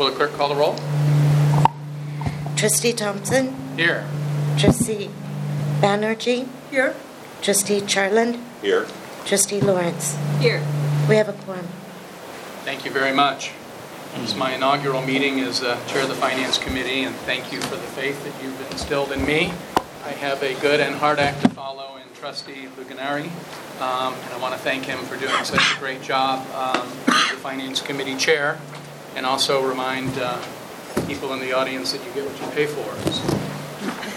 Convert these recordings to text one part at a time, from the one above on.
Will the clerk call the roll? Trustee Thompson, Here. Trustee Banerjee, Here. Trustee Charland, Here. Trustee Lawrence. Here. We have a quorum. Thank you very much. It's my inaugural meeting as uh, Chair of the Finance Committee, and thank you for the faith that you've instilled in me. I have a good and hard act to follow in Trustee Luganari, um, and I want to thank him for doing such a great job um, as the Finance Committee Chair, and also remind uh, people in the audience that you get what you pay for. So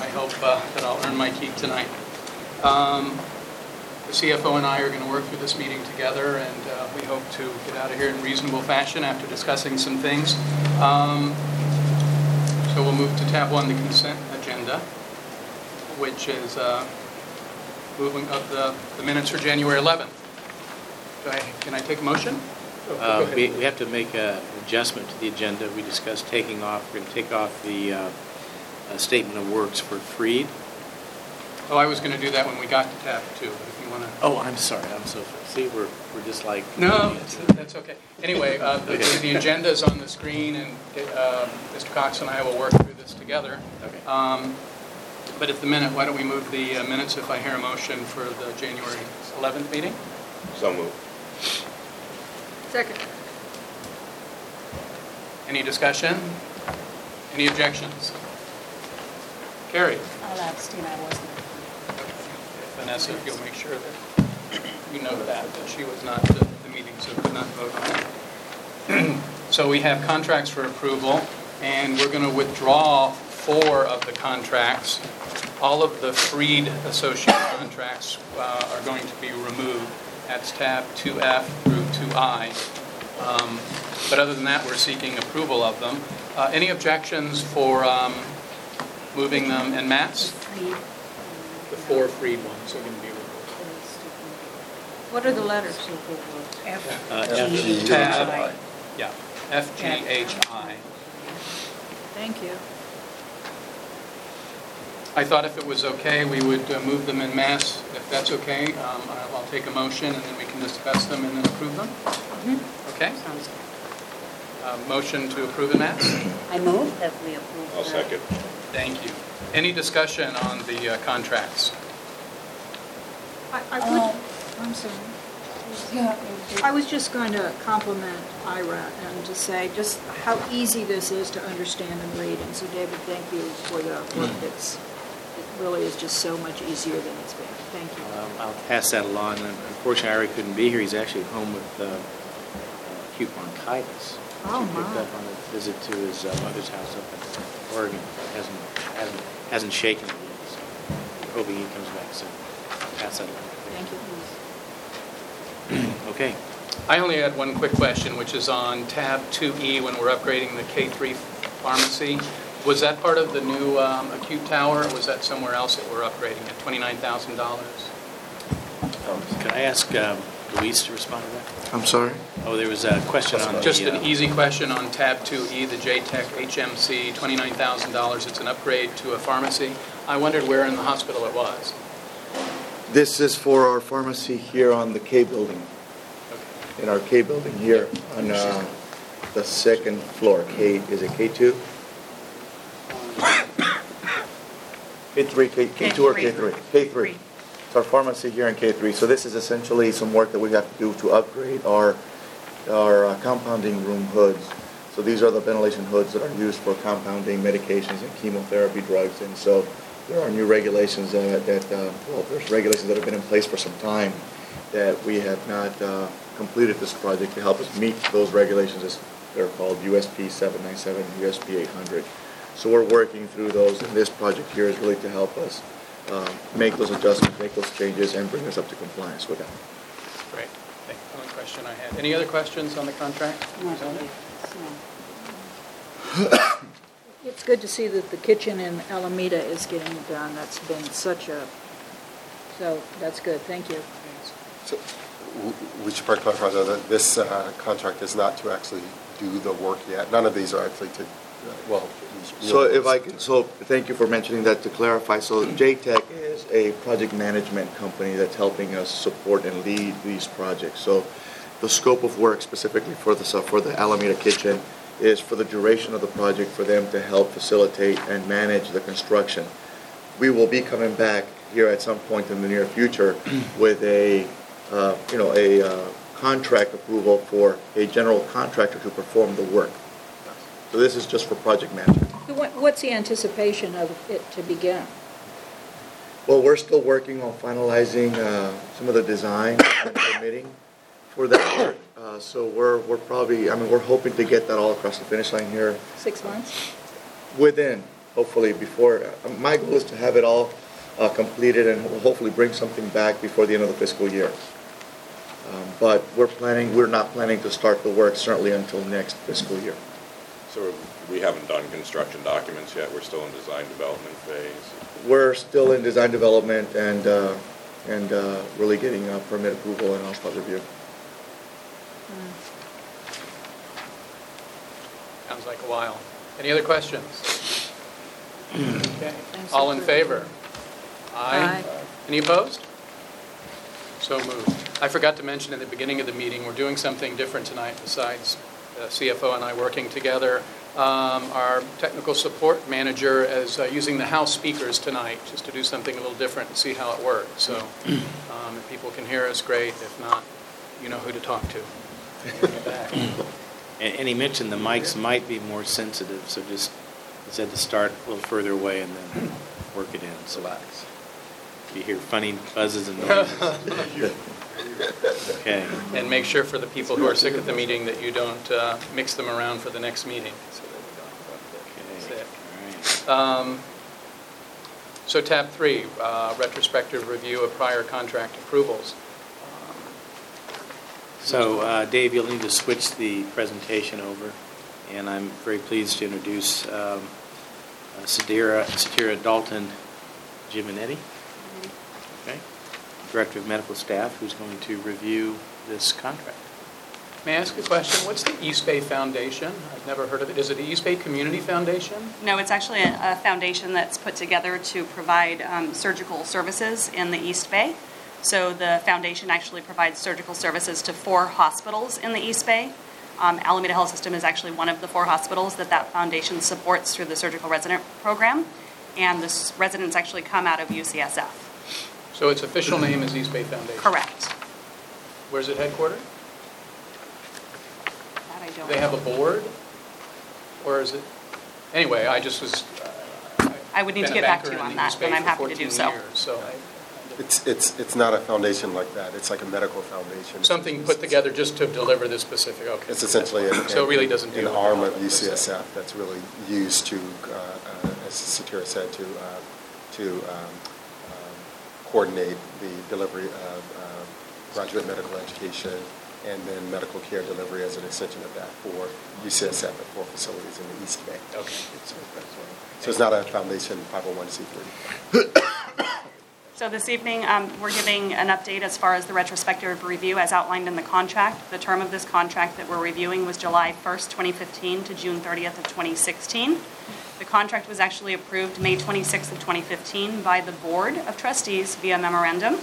I hope uh, that I'll earn my keep tonight. Um, The CFO and I are going to work through this meeting together, and uh, we hope to get out of here in reasonable fashion after discussing some things. Um, So we'll move to tab one, the consent agenda, which is uh, moving of the the minutes for January 11th. Do I- Can I take a motion? Uh. We we have to make an adjustment to the agenda. We discussed taking off, we're going to take off the uh, uh, statement of works for Freed. Oh, I was going to do that when we got to tab two, but if you want to... Oh, I'm sorry, I'm so, see, we're we're just like... No, that's- that's okay. Anyway, uh, the the agenda is on the screen, and uh, Mr. Cox and I will work through this together. Okay. Um, But at the minute, why don't we move the uh, minutes if I hear a motion for the January 11th meeting? So moved. Second. Any discussion? Any objections? Carried. I'll abstain, I wasn't. Vanessa, if you'll make sure that you know that, that she was not at the meeting, so could not vote on it. So we have contracts for approval, and we're going to withdraw four of the contracts. All of the Freed Associate contracts uh, are going to be removed. That's tab 2F through 2I. Um, But other than that, we're seeking approval of them. Uh, Any objections for um, moving them en masse? The four Freed ones are going to be removed. What are the letters? F. Uh, G, F. Tab. I. Yeah, F, G, H, I. Thank you. I thought if it was okay, we would uh, move them in mass. If that's okay, um, I'll I'll take a motion, and then we can discuss them and then approve them. Okay? Sounds good. Uh, Motion to approve in mass? I move that we approve. I'll the- second. Thank you. Any discussion on the uh, contracts? I I Uh, would, I'm sorry. Yeah. I was just going to compliment Ira and to say just how easy this is to understand and read. And so David, thank you for the work that's, it really is just so much easier than it's been. Thank you. Um, I'll pass that along. Unfortunately, Ari couldn't be here. He's actually home with uh, uh, acute bronchitis. Oh, He picked my. up on a visit to his uh, mother's house up in Oregon. Hasn't hasn't hasn't shaken it yet. So we're hoping he comes back soon. Pass that along. Thank you. Okay. I only had one quick question, which is on tab 2E, when we're upgrading the K3 pharmacy. Was that part of the new um, acute tower, or was that somewhere else that we're upgrading at $29,000? Can I ask um, Luis to respond to that? I'm sorry? Oh, there was a question on the... Just an uh, easy question on tab 2E, the JTEC HMC, $29,000. It's an upgrade to a pharmacy. I wondered where in the hospital it was. This is for our pharmacy here on the K building, Okay. in our K building here on uh, the second floor. K, is it K2? K3, K, K2 or K3? K3. It's our pharmacy here in K3. So this is essentially some work that we have to do to upgrade our, our uh, compounding room hoods. So these are the ventilation hoods that are used for compounding medications and chemotherapy drugs. And so there are new regulations that, that uh, well, there's regulations that have been in place for some time that we have not uh, completed this project to help us meet those regulations. As They're called USP 797, USP 800. So we're working through those, and this project here is really to help us um, make those adjustments, make those changes, and bring us up to compliance with that. Great. Thank you. Only question I had. Any other questions on the contract? Not Is that it? really. It's good to see that the kitchen in Alameda is getting done. That's been such a, so that's good. Thank you. So, w- We should probably clarify though that this uh, contract is not to actually do the work yet. None of these are actually to, uh, well. So if I can, so thank you for mentioning that to clarify. So JTech is a project management company that's helping us support and lead these projects. So the scope of work specifically for the, for the Alameda Kitchen is for the duration of the project for them to help facilitate and manage the construction. We will be coming back here at some point in the near future with a, uh, you know, a uh, contract approval for a general contractor to perform the work. So this is just for project management. What's the anticipation of it to begin? Well, we're still working on finalizing uh, some of the design and permitting for that work. Uh, So we're, we're probably, I mean, we're hoping to get that all across the finish line here Six months? within, hopefully, before, uh, my goal is to have it all uh, completed and hopefully bring something back before the end of the fiscal year. Um, But we're planning, we're not planning to start the work certainly until next fiscal year. So we haven't done construction documents yet, we're still in design development phase. We're still in design development and, uh, and uh, really getting uh, permit approval and OSHPD review. Sounds like a while. Any other questions? Okay. All in Richard. favor? Aye. Any opposed? So moved. I forgot to mention at the beginning of the meeting, we're doing something different tonight besides the CFO and I working together. Um, Our technical support manager is uh, using the house speakers tonight, just to do something a little different and see how it works. So um, if people can hear us, great. If not, you know who to talk to. Bring it back. And, and he mentioned the mics might be more sensitive, so just, he said to start a little further away and then work it in, so if you hear funny buzzes and noises. Okay. And make sure for the people who are sick at the meeting that you don't uh, mix them around for the next meeting. so that we don't get sick. All right. Um, So tab three, uh, retrospective review of prior contract approvals. Um, So, uh, Dave, you'll need to switch the presentation over, and I'm very pleased to introduce um, uh, Sadira, Satira Dalton okay, Director of Medical Staff, who's going to review this contract. May I ask a question? What's the East Bay Foundation? I've never heard of it. Is it the East Bay Community Foundation? No, it's actually a a foundation that's put together to provide um, surgical services in the East Bay. So the foundation actually provides surgical services to four hospitals in the East Bay. Um, Alameda Health System is actually one of the four hospitals that that foundation supports through the surgical resident program. And the s- residents actually come out of UCSF. So its official name is East Bay Foundation? Correct. Where's it headquartered? That I Do don't they have a board? Or is it, anyway, I just was. uh, I would need to get back to you on that, East but I'm happy to do 14 so. years, So I- It's, it's, it's not a foundation like that. It's like a medical foundation. something put together just to deliver this specific, okay. It's essentially an. So it really doesn't An deal with arm of health, per se. UCSF that's really used to, uh, uh, as Satira said, to, uh, to um, coordinate the delivery of uh, graduate medical education and then medical care delivery as an extension of that for UCSF at four facilities in the East Bay. Okay. So it's not a foundation 501c3. So this evening, um, we're giving an update as far as the retrospective review as outlined in the contract. The term of this contract that we're reviewing was July 1st, 2015 to June 30th of 2016. The contract was actually approved May 26th of 2015 by the Board of Trustees via memorandum.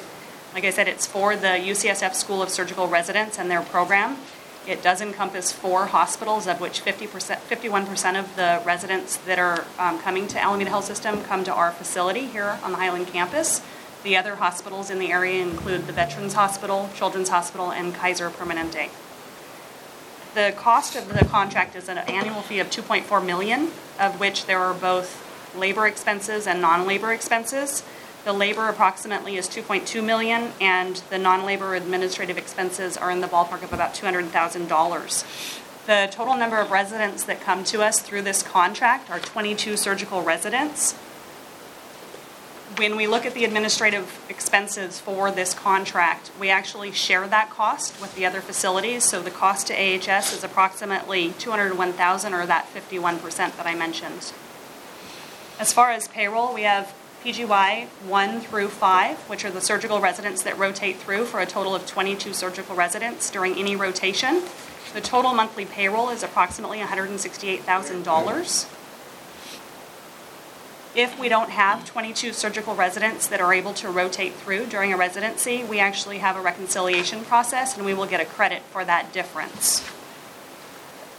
Like I said, it's for the UCSF School of Surgical Residents and their program. It does encompass four hospitals, of which 50%, 51% of the residents that are um, coming to Alameda Health System come to our facility here on the Highland campus. The other hospitals in the area include the Veterans Hospital, Children's Hospital, and Kaiser Permanente. The cost of the contract is an annual fee of 2.4 million, of which there are both labor expenses and non-labor expenses. The labor approximately is 2.2 million, and the non-labor administrative expenses are in the ballpark of about $200,000. The total number of residents that come to us through this contract are 22 surgical residents. When we look at the administrative expenses for this contract, we actually share that cost with the other facilities. So the cost to AHS is approximately 201,000 or that 51% that I mentioned. As far as payroll, we have PGY 1 through 5, which are the surgical residents that rotate through for a total of 22 surgical residents during any rotation. The total monthly payroll is approximately $168,000. If we don't have 22 surgical residents that are able to rotate through during a residency, we actually have a reconciliation process and we will get a credit for that difference.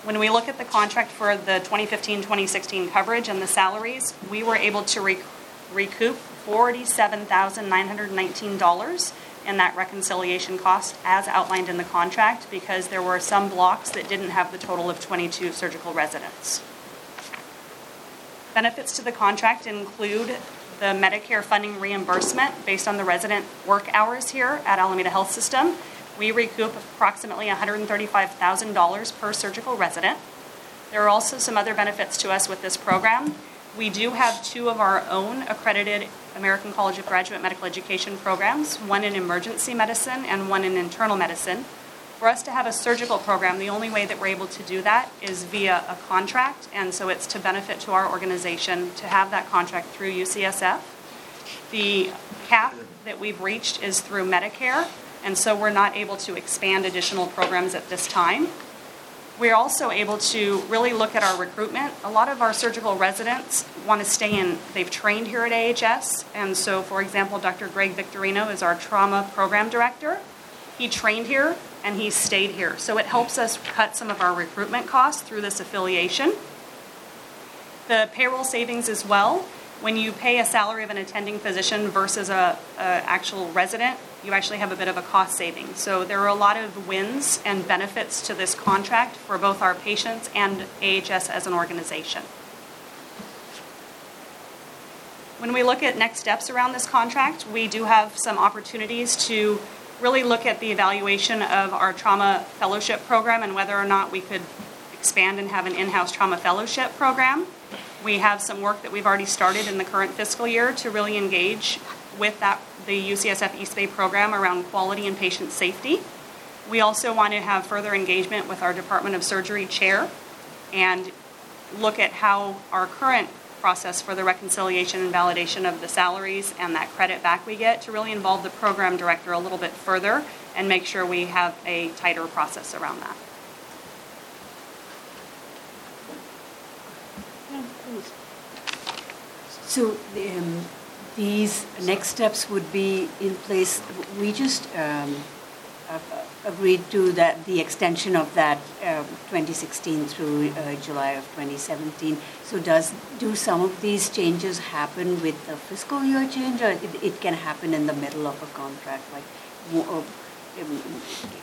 When we look at the contract for the 2015-2016 coverage and the salaries, we were able to rec- recoup $47,919 in that reconciliation cost as outlined in the contract because there were some blocks that didn't have the total of 22 surgical residents. Benefits to the contract include the Medicare funding reimbursement based on the resident work hours here at Alameda Health System. We recoup approximately $135,000 per surgical resident. There are also some other benefits to us with this program. We do have two of our own accredited American College of Graduate Medical Education programs, one in emergency medicine and one in internal medicine. For us to have a surgical program, the only way that we're able to do that is via a contract, and so it's to benefit to our organization to have that contract through UCSF. The cap that we've reached is through Medicare, and so we're not able to expand additional programs at this time. We're also able to really look at our recruitment. A lot of our surgical residents want to stay in, they've trained here at AHS, and so, for example, Dr. Greg Victorino is our trauma program director. He trained here and he stayed here. So it helps us cut some of our recruitment costs through this affiliation. The payroll savings as well. When you pay a salary of an attending physician versus a, a actual resident, you actually have a bit of a cost saving. So there are a lot of wins and benefits to this contract for both our patients and AHS as an organization. When we look at next steps around this contract, we do have some opportunities to really look at the evaluation of our trauma fellowship program and whether or not we could expand and have an in-house trauma fellowship program. We have some work that we've already started in the current fiscal year to really engage with that the UCSF East Bay program around quality and patient safety. We also want to have further engagement with our Department of Surgery chair and look at how our current process for the reconciliation and validation of the salaries and that credit back we get to really involve the program director a little bit further and make sure we have a tighter process around that. So um, these next steps would be in place, we just um, agreed to that, the extension of that um, 2016 through uh, July of 2017. So does, do some of these changes happen with the fiscal year change, or it, it can happen in the middle of a contract, like uh, um,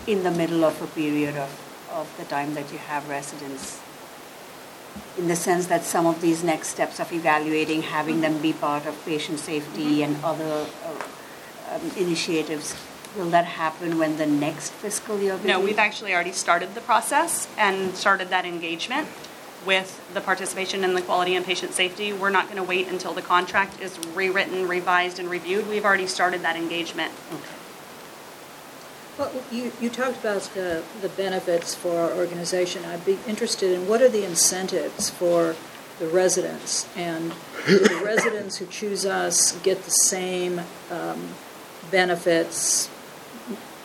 in the middle of a period of, of the time that you have residents? In the sense that some of these next steps of evaluating, having them be part of patient safety and other uh, um, initiatives, will that happen when the next fiscal year begins? No, we've actually already started the process and started that engagement with the participation in the quality and patient safety. We're not going to wait until the contract is rewritten, revised, and reviewed. We've already started that engagement. Well, you, you talked about the, the benefits for our organization. I'd be interested in what are the incentives for the residents? And the residents who choose us get the same um, benefits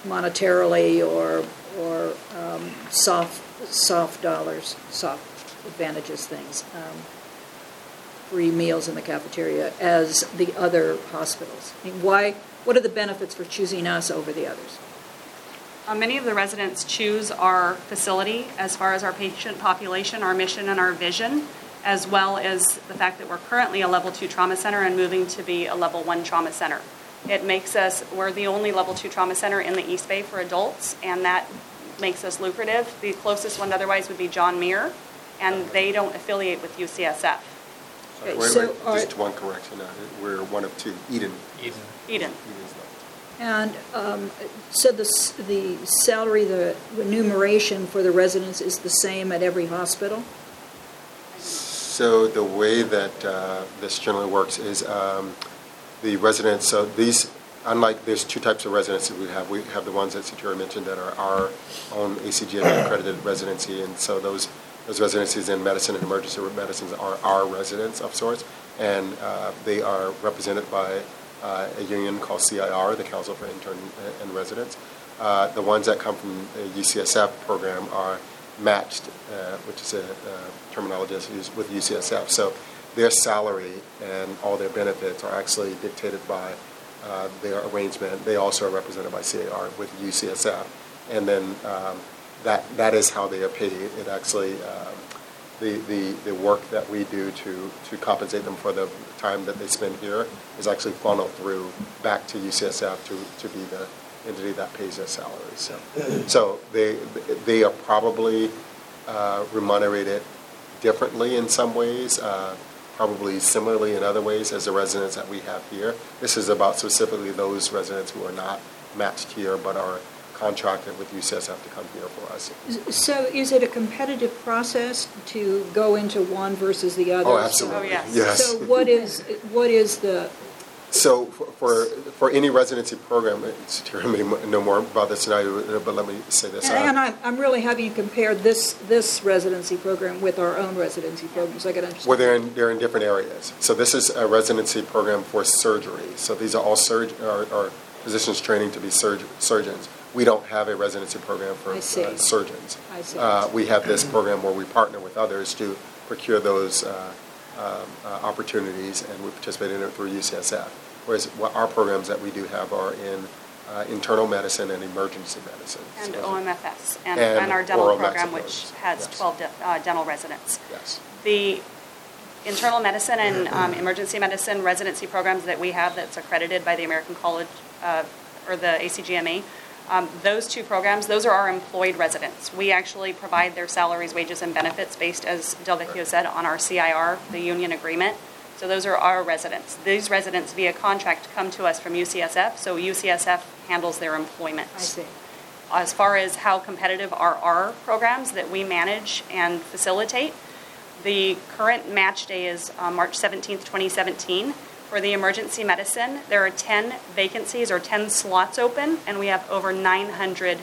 monetarily or, or um, soft, soft dollars, soft advantages things? Um, free meals in the cafeteria as the other hospitals? I mean, why, what are the benefits for choosing us over the others? Uh, Many of the residents choose our facility as far as our patient population, our mission, and our vision, as well as the fact that we're currently a level two trauma center and moving to be a level one trauma center. It makes us, we're the only level two trauma center in the East Bay for adults, and that makes us lucrative. The closest one otherwise would be John Muir, and they don't affiliate with UCSF. Okay, Wait, so wait, are- just one correction, uh, we're one of two, Eden. Eden. Eden. Eden's not. And um, so the, the salary, the remuneration for the residents is the same at every hospital? So the way that uh, this generally works is um, the residents, so these, unlike, there's two types of residency we have. We have the ones that Satura mentioned that are our own ACGME accredited residency, and so those, those residencies in medicine and emergency medicines are our residents of sorts, and uh, they are represented by uh, a union called CIR, the Council for Intern and Residents. Uh, The ones that come from the UCSF program are matched, uh, which is a uh, terminology that's used with UCSF. So their salary and all their benefits are actually dictated by uh, their arrangement. They also are represented by CIR with UCSF. And then um, that, that is how they are paid. It actually, um, the, the, the work that we do to, to compensate them for the time that they spend here is actually funneled through back to UCSF to, to be the entity that pays their salaries. So, so they, they are probably uh, remunerated differently in some ways, uh, probably similarly in other ways as the residents that we have here. This is about specifically those residents who are not matched here but are contracted with UCSF to come here for us. So is it a competitive process to go into one versus the other? Oh, absolutely. Oh, yes. Yes. So what is, what is the, So for, for, any residency program, it's, Tara may know more about this than I do, but let me say this. uh, and I'm, I'm really having you compare this, this residency program with our own residency program, so I can understand. Well, they're in, they're in different areas. So this is a residency program for surgery. So these are all surg, are, are physicians training to be surg, surgeons. We don't have a residency program for I see. uh, surgeons. I see. Uh, we have this program where we partner with others to procure those uh, um, uh, opportunities, and we participate in it through UCSF. Whereas what our programs that we do have are in uh, internal medicine and emergency medicine. And So- OMFS, and And and our dental program, which has yes. 12 de- uh, dental residents. Yes. The internal medicine and um, emergency medicine residency programs that we have that's accredited by the American College, uh, or the ACGME, um, those two programs, those are our employed residents. We actually provide their salaries, wages, and benefits based, as Del Vecchio said, on our CIR, the union agreement. So those are our residents. These residents via contract come to us from UCSF, so UCSF handles their employment. I see. As far as how competitive are our programs that we manage and facilitate, the current match day is uh, March 17th, 2017. For the emergency medicine, there are 10 vacancies or 10 slots open, and we have over 900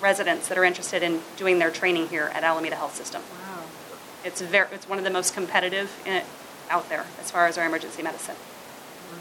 residents that are interested in doing their training here at Alameda Health System. Wow. It's very, it's one of the most competitive in, out there as far as our emergency medicine.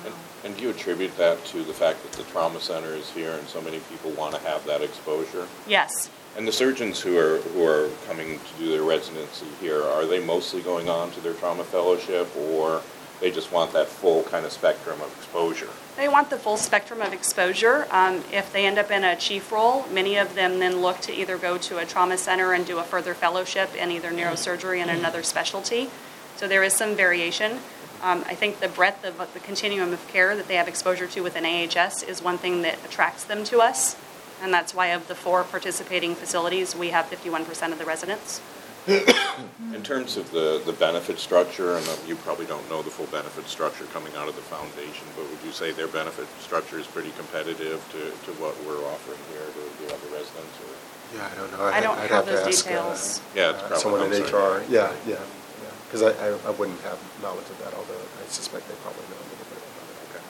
And- And do you attribute that to the fact that the trauma center is here and so many people want to have that exposure? Yes, And the surgeons who are, who are coming to do their residency here, are they mostly going on to their trauma fellowship or they just want that full kind of spectrum of exposure? They want the full spectrum of exposure. Um, if they end up in a chief role, many of them then look to either go to a trauma center and do a further fellowship in either neurosurgery and another specialty. So there is some variation. Um, I think the breadth of the continuum of care that they have exposure to within AHS is one thing that attracts them to us. And that's why of the four participating facilities, we have 51% of the residents. In terms of the, the benefit structure, and you probably don't know the full benefit structure coming out of the foundation, but would you say their benefit structure is pretty competitive to, to what we're offering here to the other residents? Or? Yeah, I don't know. I don't I'd have to those ask, uh, details. Yeah, it's uh, probably- Someone in I'm. HR, yeah, yeah, yeah. Because I, I I wouldn't have knowledge of that, although I suspect they probably know a little bit about it. Okay.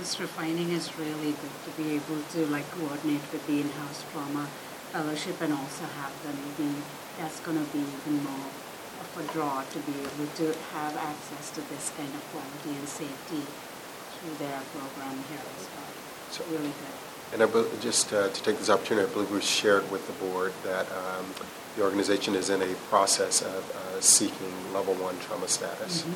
This refining is really good to be able to like coordinate with the in-house trauma fellowship and also have them be, that's gonna be even more of a draw to be able to have access to this kind of quality and safety through their program here as well. So- Really good. And I, bel- just uh, to take this opportunity, I believe we shared with the board that um, the organization is in a process of uh, seeking level one trauma status.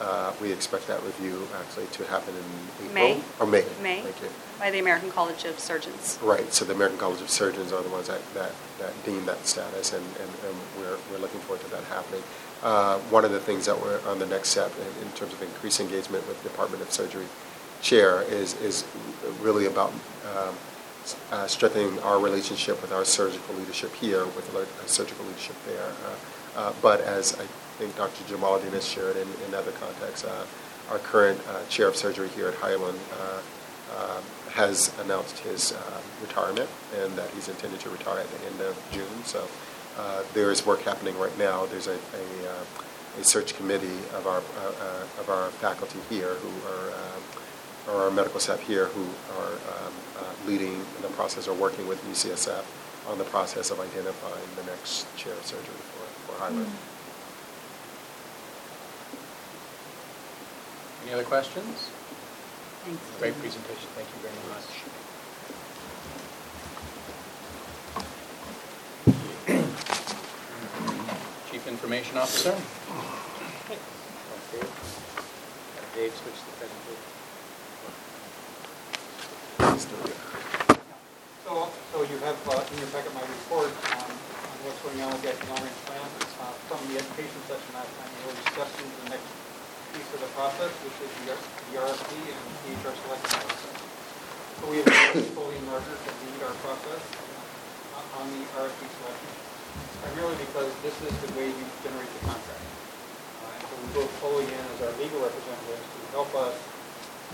Uh, We expect that review actually to happen in April. May. Or May. May, Thank you. by the American College of Surgeons. Right, so the American College of Surgeons are the ones that, that, that deem that status, and, and, and we're, we're looking forward to that happening. Uh, one of the things that we're on the next step in, in terms of increased engagement with Department of Surgery Chair is, is really about um, uh, strengthening our relationship with our surgical leadership here, with uh, surgical leadership there. Uh, uh, but as I think Dr. Jamaleddine has shared in, in other contexts, uh, our current uh, chair of surgery here at Highland um, has announced his uh, retirement and that he's intended to retire at the end of June. So uh, there is work happening right now. There's a, a, uh, a search committee of our, of our faculty here who are, or our medical staff here who are um, uh, leading the process or working with UCSF on the process of identifying the next chair of surgery for, for Highland. Any other questions? Thanks. Great presentation, thank you very much. Chief Information Officer? Dave, switch the presentation. Let's do it. So, so you have uh, in your packet my report on on what's going on with the economic plan. Uh, From the education session last time, we already stepped into the next piece of the process, which is the the RFP and the HR selection process. So we have fully Margaret to lead our process on the RFP selection, primarily because this is the way you generate the contract. Uh, And so we both Foley in as our legal representatives to help us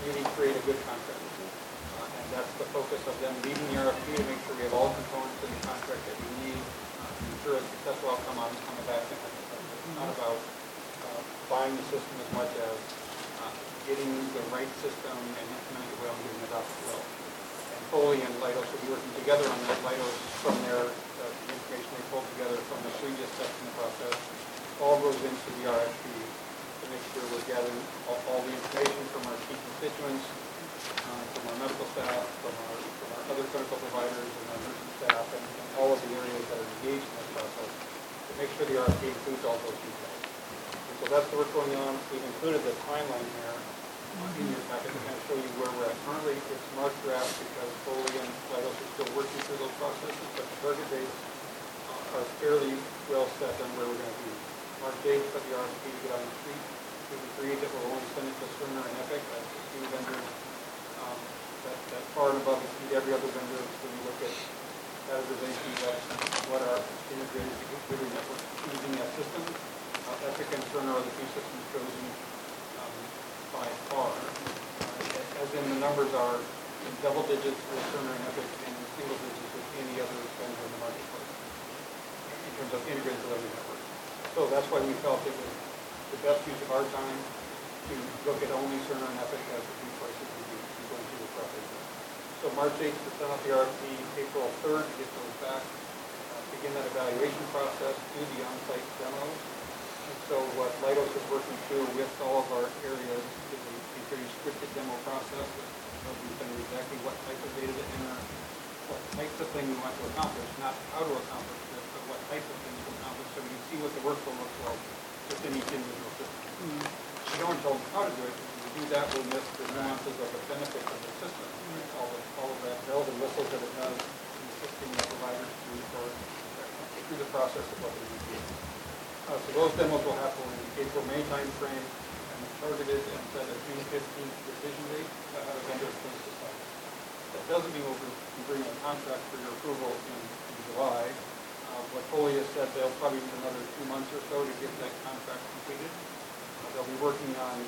really create a good contract. Uh, And that's the focus of them leading the RFP to make sure we have all components in the contract that we need uh, to ensure a successful outcome on, on the back end. It's not about buying the system as much as uh, getting the right system and implementing it well and getting it out well. And Foley and Leidos will be working together on that. Leidos from their, uh, the information they pulled together from the previous steps in the process, all goes into the RFP to make sure we're gathering all, all the information from our key constituents, uh, from our medical staff, from our, from our other clinical providers and our nursing staff, and and all of the areas that are engaged in this process, to make sure the RFP includes all those details. And so that's the work going on. We've included the timeline here uh, in your packet to kind of show you where we're at. Currently, it's March draft because Foley and Leidos are still working through those processes, but the target dates uh, are fairly well set on where we're going to be. March 8th for the RFP to get on the street. We've agreed that we'll only send it to Cerner and Epic, as the two vendors um, that that far and above exceed every other vendor when you look at categorization of what our integrated delivery network using as systems. Uh, Epic and Cerner are the two systems chosen um, by far. Uh, As in, the numbers are in double digits with Cerner and Epic and single digits with any other vendor in the marketplace in terms of integrated delivery network. So that's why we felt it was the best use of our time to look at only Cerner and Epic as the two choices we in going through the process. So March 8th to send out the RFP, April 3rd to get those back, uh, begin that evaluation process, do the on-site demos. And so what Leidos is working through with all of our areas is a a pretty scripted demo process. We exactly what type of data to enter, what types of things we want to accomplish, not how to accomplish it, but what types of things to accomplish, so we can see what the workflow looks like within each individual system. If you don't tell them how to do it, if you do that, we'll miss the nuances of the benefits of the system. All of, all of that bells and whistles that it does in assisting the providers through, for, through the process of what they need. Uh, so those demos will happen in the April, May timeframe, and targeted and set a June fifteenth decision date to have a vendor finish the site. That doesn't mean we'll be bringing a contract for your approval in, in July. Uh, what Foley has said, they'll probably need another two months or so to get that contract completed. Uh, They'll be working on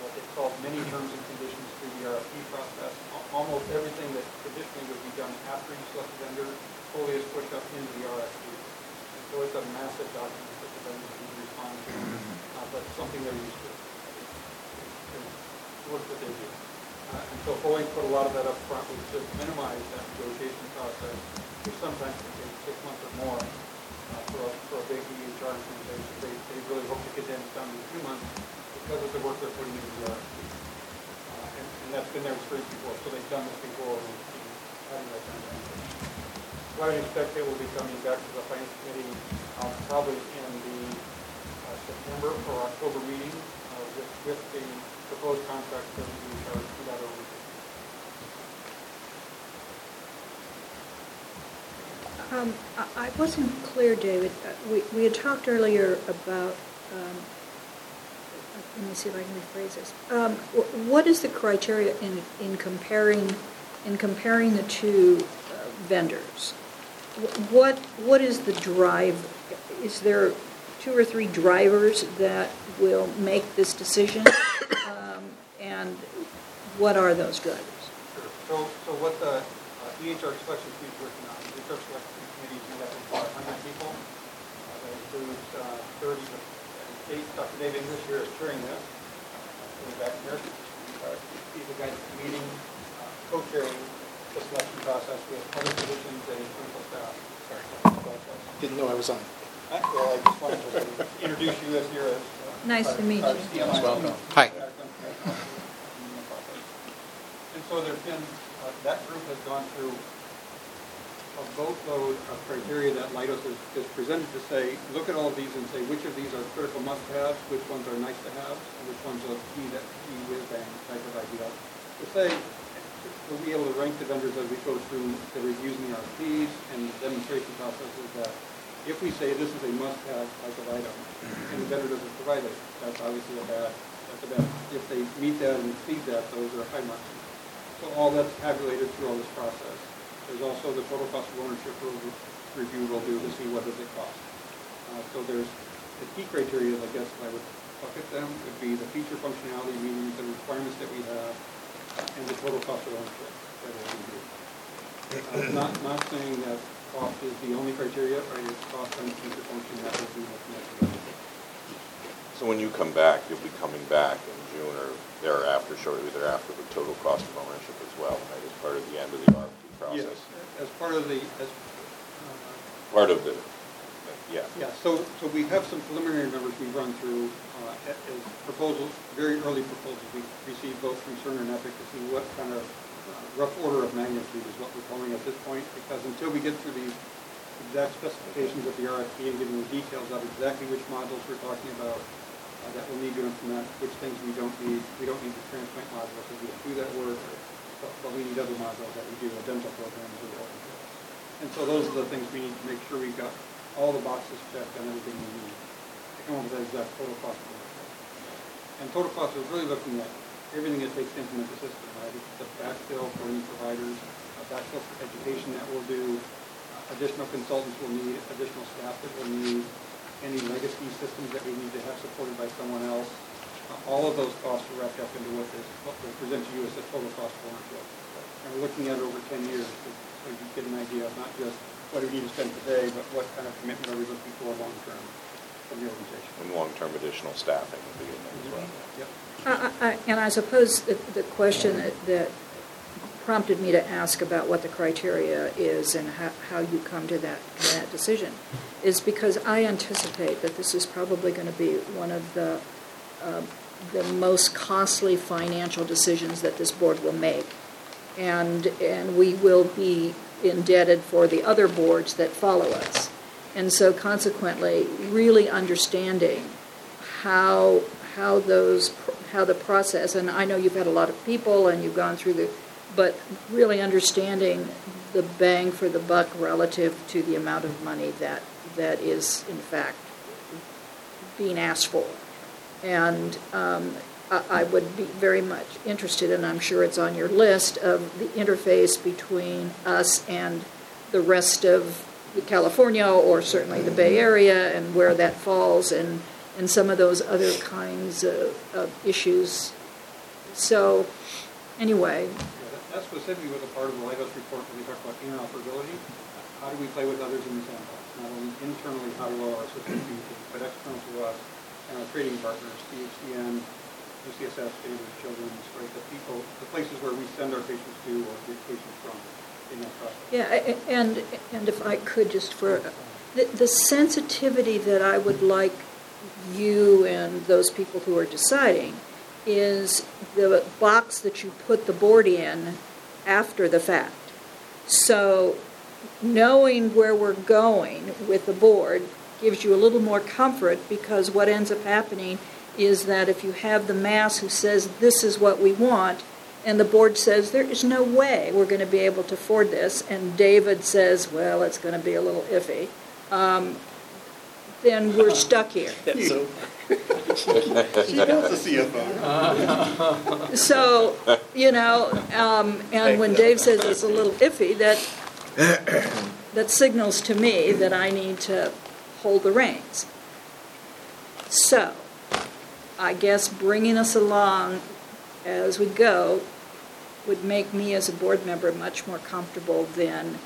what they call many terms and conditions through the RFP process. Al- Almost everything that traditionally would be done after you select a vendor, Foley has pushed up into the RFP. And so it's a massive document that the vendors need to respond to, uh, but something they're used to. Work that they do. Uh, And so Foley put a lot of that up front, which should minimize that negotiation process, which sometimes can take six months or more uh, for a, for a big EHR implementation. They, they really hope to get that done in two months because of the work they're putting into the RFP. Uh, And, and that's been their experience before, so they've done this before and and having that kind of. So I expect they will be coming back to the finance committee uh, probably in the uh, September or October meeting uh, with, with the proposed contract for the EHR 2.0. Um, I wasn't clear, David. Uh, We we had talked earlier about, um, let me see if I can rephrase this. Um, wh- What is the criteria in in comparing, in comparing the two uh, vendors? Wh- What What is the drive? Is there two or three drivers that will make this decision? Um, And what are those drivers? Sure. So, so what the uh, EHR selection committee is working on, the EHR selection committee is made up of about 100 people. Uh, That includes uh, 30, to- and Dave, Dr. Dave English here is chairing this. Uh, In the back here. Uh, He's the guy that's leading, uh, co-chairing the selection process with other physicians and clinical staff. Sorry. Didn't know I was on. Uh, Well, I just wanted to introduce you as here as. uh, Nice to meet our you. CMI. Welcome. Hi. So there's been, uh, that group has gone through a boatload of criteria that Leidos has, has presented to say, look at all of these and say, which of these are critical must-haves, which ones are nice-to-haves, and which ones are key that, key whiz-bang type of idea. To say, we'll be able to rank the vendors as we go through the reviews and the RFPs and the demonstration processes that if we say this is a must-have type of item and the vendor doesn't provide it, that's obviously a bad, that's a bad. If they meet that and exceed that, those are high marks. So all that's tabulated through all this process. There's also the total cost of ownership review we'll do to see what does it cost. Uh, So there's, the key criteria, I guess, I would bucket them, would be the feature functionality, meaning the requirements that we have, and the total cost of ownership that we'll review. Uh, Not, not saying that cost is the only criteria, right, it's cost and feature function that will be looking at. So when you come back, you'll be coming back in June or thereafter, shortly thereafter, the total cost of ownership as well, right, as part of the end of the RFP Yes, process? as part of the, as, uh, Part of the, yeah. Yeah, so, so we have some preliminary numbers we run through uh, a- as proposals, very early proposals. We received both from Cerner and Epic to see what kind of uh, rough order of magnitude is what we're calling at this point, because until we get through these exact specifications of the RFP and getting the details of exactly which modules we're talking about uh, that we'll need to implement, which things we don't need, we don't need the transplant module because we don't do that work, but, but we need other modules that we do, a dental program or whatever. And so those are the things we need to make sure we've got all the boxes checked and everything we need to come up with that exact total cost. And total cost is really looking at everything it takes to implement the system, right? It's the backfill for any providers, a backfill for education that we'll do, additional consultants we'll need, additional staff that we'll need, any legacy systems that we need to have supported by someone else. Uh, All of those costs are wrapped up into what is, what we present to you as the total cost of ownership. And we're looking at it over ten years, to so you get an idea of not just what do we need to spend today, but what kind of commitment are we looking for long-term from the organization. And long-term additional staffing will be in there as well. Mm-hmm. Yep. I- I- And I suppose the the question that- that prompted me to ask about what the criteria is and how how you come to that to that decision is because I anticipate that this is probably going to be one of the uh, the most costly financial decisions that this board will make. And, and we will be indebted for the other boards that follow us. And so consequently, really understanding how, how those, how the process, and I know you've had a lot of people and you've gone through the, but really understanding the bang for the buck relative to the amount of money that, that is in fact being asked for. And um, I I would be very much interested, and I'm sure it's on your list, of the interface between us and the rest of California, or certainly the Bay Area, and where that falls, and, and some of those other kinds of, of issues. So, anyway, Yeah, that- specifically was a part of the Leidos report when we talked about interoperability. How do we play with others in the sandbox? Not only internally, how do our system communicate, but external to us and our trading partners, CHCN, UCSF, Stanford Children's, right, the people, the places where we send our patients to or get patients from in that process. Yeah, and, and if I could just for, the, the sensitivity that I would like you and those people who are deciding is the box that you put the board in after the fact. So knowing where we're going with the board gives you a little more comfort because what ends up happening is that if you have the mass who says this is what we want and the board says there is no way we're going to be able to afford this and David says well it's going to be a little iffy um, then we're stuck here. So So, you know, um, and when Dave says it's a little iffy, that, that signals to me that I need to hold the reins. So, I guess bringing us along as we go would make me as a board member much more comfortable than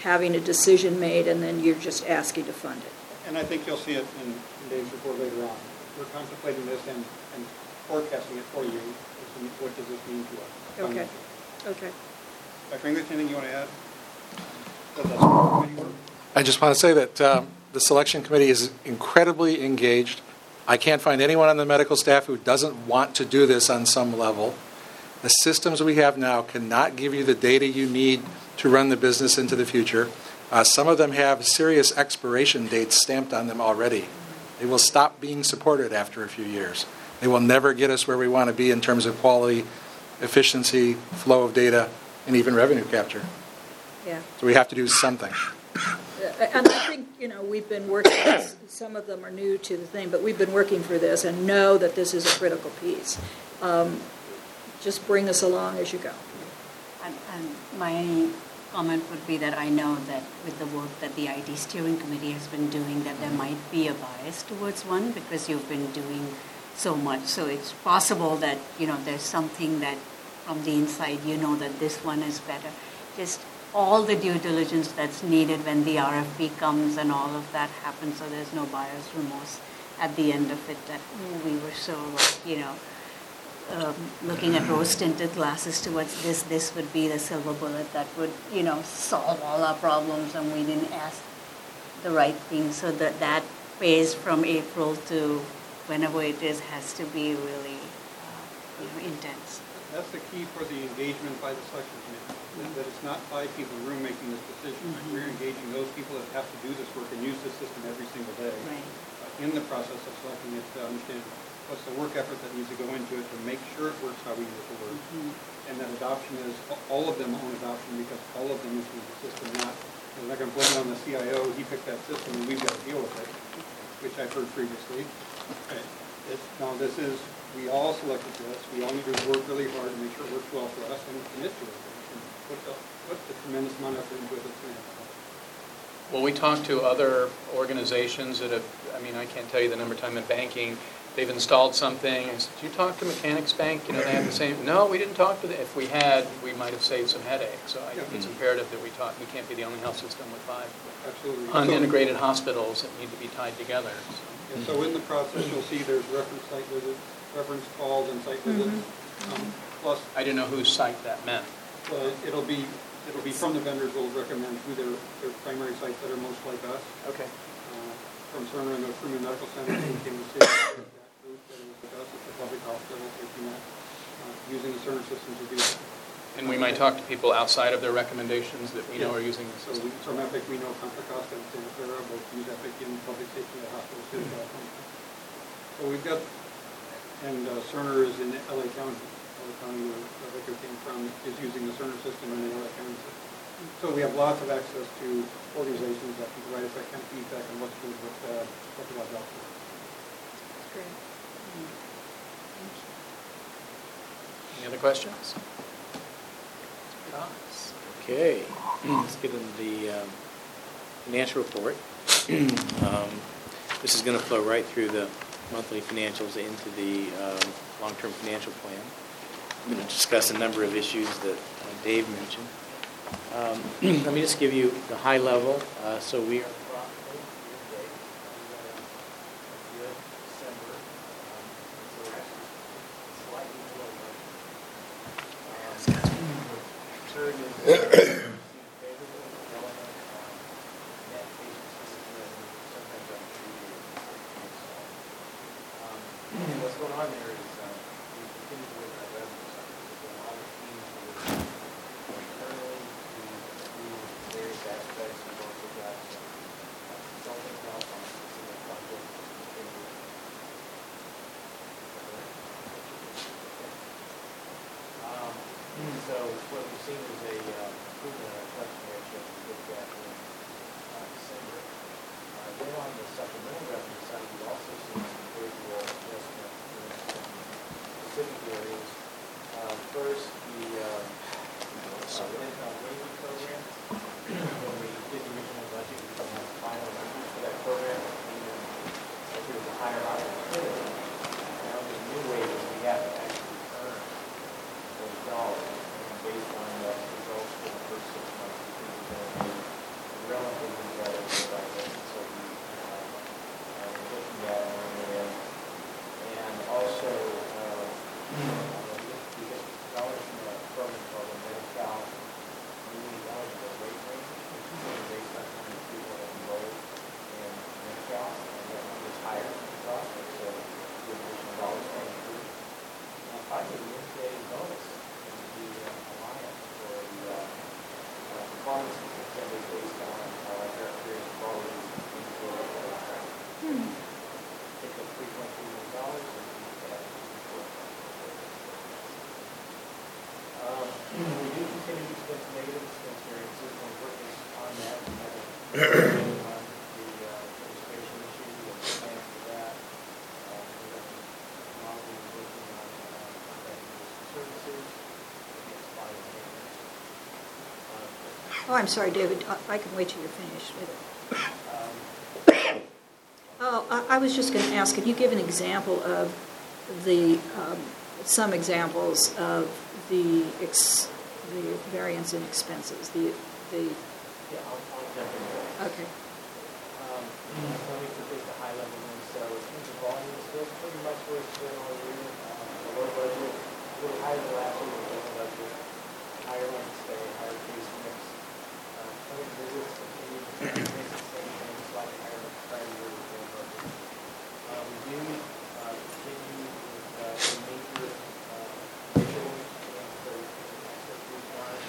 having a decision made and then you're just asking to fund it. And I think you'll see it in in Dave's report later on. We're contemplating this and, and forecasting it for you. What does this mean to us? Okay. Okay. Dr. English, anything you want to add? I just want to say that um, the selection committee is incredibly engaged. I can't find anyone on the medical staff who doesn't want to do this on some level. The systems we have now cannot give you the data you need to run the business into the future. Uh, some of them have serious expiration dates stamped on them already. They will stop being supported after a few years. They will never get us where we want to be in terms of quality efficiency, flow of data, and even revenue capture. Yeah. So we have to do something. Uh, And I think, you know, we've been working, some of them are new to the thing, but we've been working for this and know that this is a critical piece. Um, Just bring us along as you go. And, and my comment would be that I know that with the work that the IT steering committee has been doing, that there might be a bias towards one because you've been doing so much. So it's possible that, you know, there's something that from the inside, you know that this one is better. Just all the due diligence that's needed when the RFP comes and all of that happens, so there's no buyer's remorse at the end of it that, "Ooh, we were so, like, you know, um, looking at rose tinted glasses towards this, this would be the silver bullet that would, you know, solve all our problems and we didn't ask the right thing. So that that phase from April to whenever it is has to be really, uh, you know, intense. That's the key for the engagement by the selection that- that it's not five people in the room making this decision. Mhm. We're engaging those people that have to do this work and use this system every single day. Right. uh, In the process of selecting it, to understand what's the work effort that needs to go into it to make sure it works how we need it to work. Mhm. And that adoption is, all of them own adoption because all of them use the system, not, they're not gonna blame it on the CIO, he picked that system and we've got to deal with it, which I've heard previously. Okay. It's, no, this is, we all selected this, we all need to work really hard to make sure it works well for us and commit to it. And Put the, put the tremendous amount of effort into it that's gonna. Well, we talked to other organizations that have, I mean, I can't tell you the number of time in banking, they've installed something, I said, did you talk to Mechanics Bank? You know, they have the same, no, we didn't talk to them. If we had, we might have saved some headaches. So I think it's imperative that we talk, we can't be the only health system with five Absolutely. So- unintegrated hospitals that need to be tied together. so. And so in the process, you'll see there's reference site visits, reference calls and site visits. um, Plus, I didn't know whose site that meant. Uh, it'll be, it'll be from the vendors will recommend who their, their primary sites that are most like us. Okay. Uh, From Cerner and the Truman Medical Center, who came to see that group that was with us at the public hospital, taking that, uh, using the Cerner system to do that. And we might talk to people outside of their recommendations that we know are using the So system. we, from Epic, we know Contra Costa and Santa Clara both use Epic in public safety at hospitals too. So we've got, and uh, Cerner is in LA County, LA County where Rebecca came from, is using the Cerner system in the LA County system. So we have lots of access to organizations that can provide us that kind of feedback on what's good, what's bad, what to watch out for. Great. Any other questions? Okay, let's get into the um, financial report. Um, This is going to flow right through the monthly financials into the um, long-term financial plan. I'm going to discuss a number of issues that uh, Dave mentioned. Um, Let me just give you the high level. Uh, So we are Oh, I'm sorry, David, I- I can wait till you're finished with it. um, Oh, I I was just going to ask, if you give an example of the, um, some examples of the, ex- the variance in expenses, the, the, Yeah, I'll, I'll jump in there. okay. Um, Let me complete the high level one. So in terms of volume, it's still pretty much where it's been all year. Um, The low budget, a little higher than last year, but low budget. Higher length stay, higher case mix. Clinic visits continue to stay the same thing, slightly higher than prior year with low budget. Uh, We do uh, continue with uh, the major uh, initiatives and so access to line,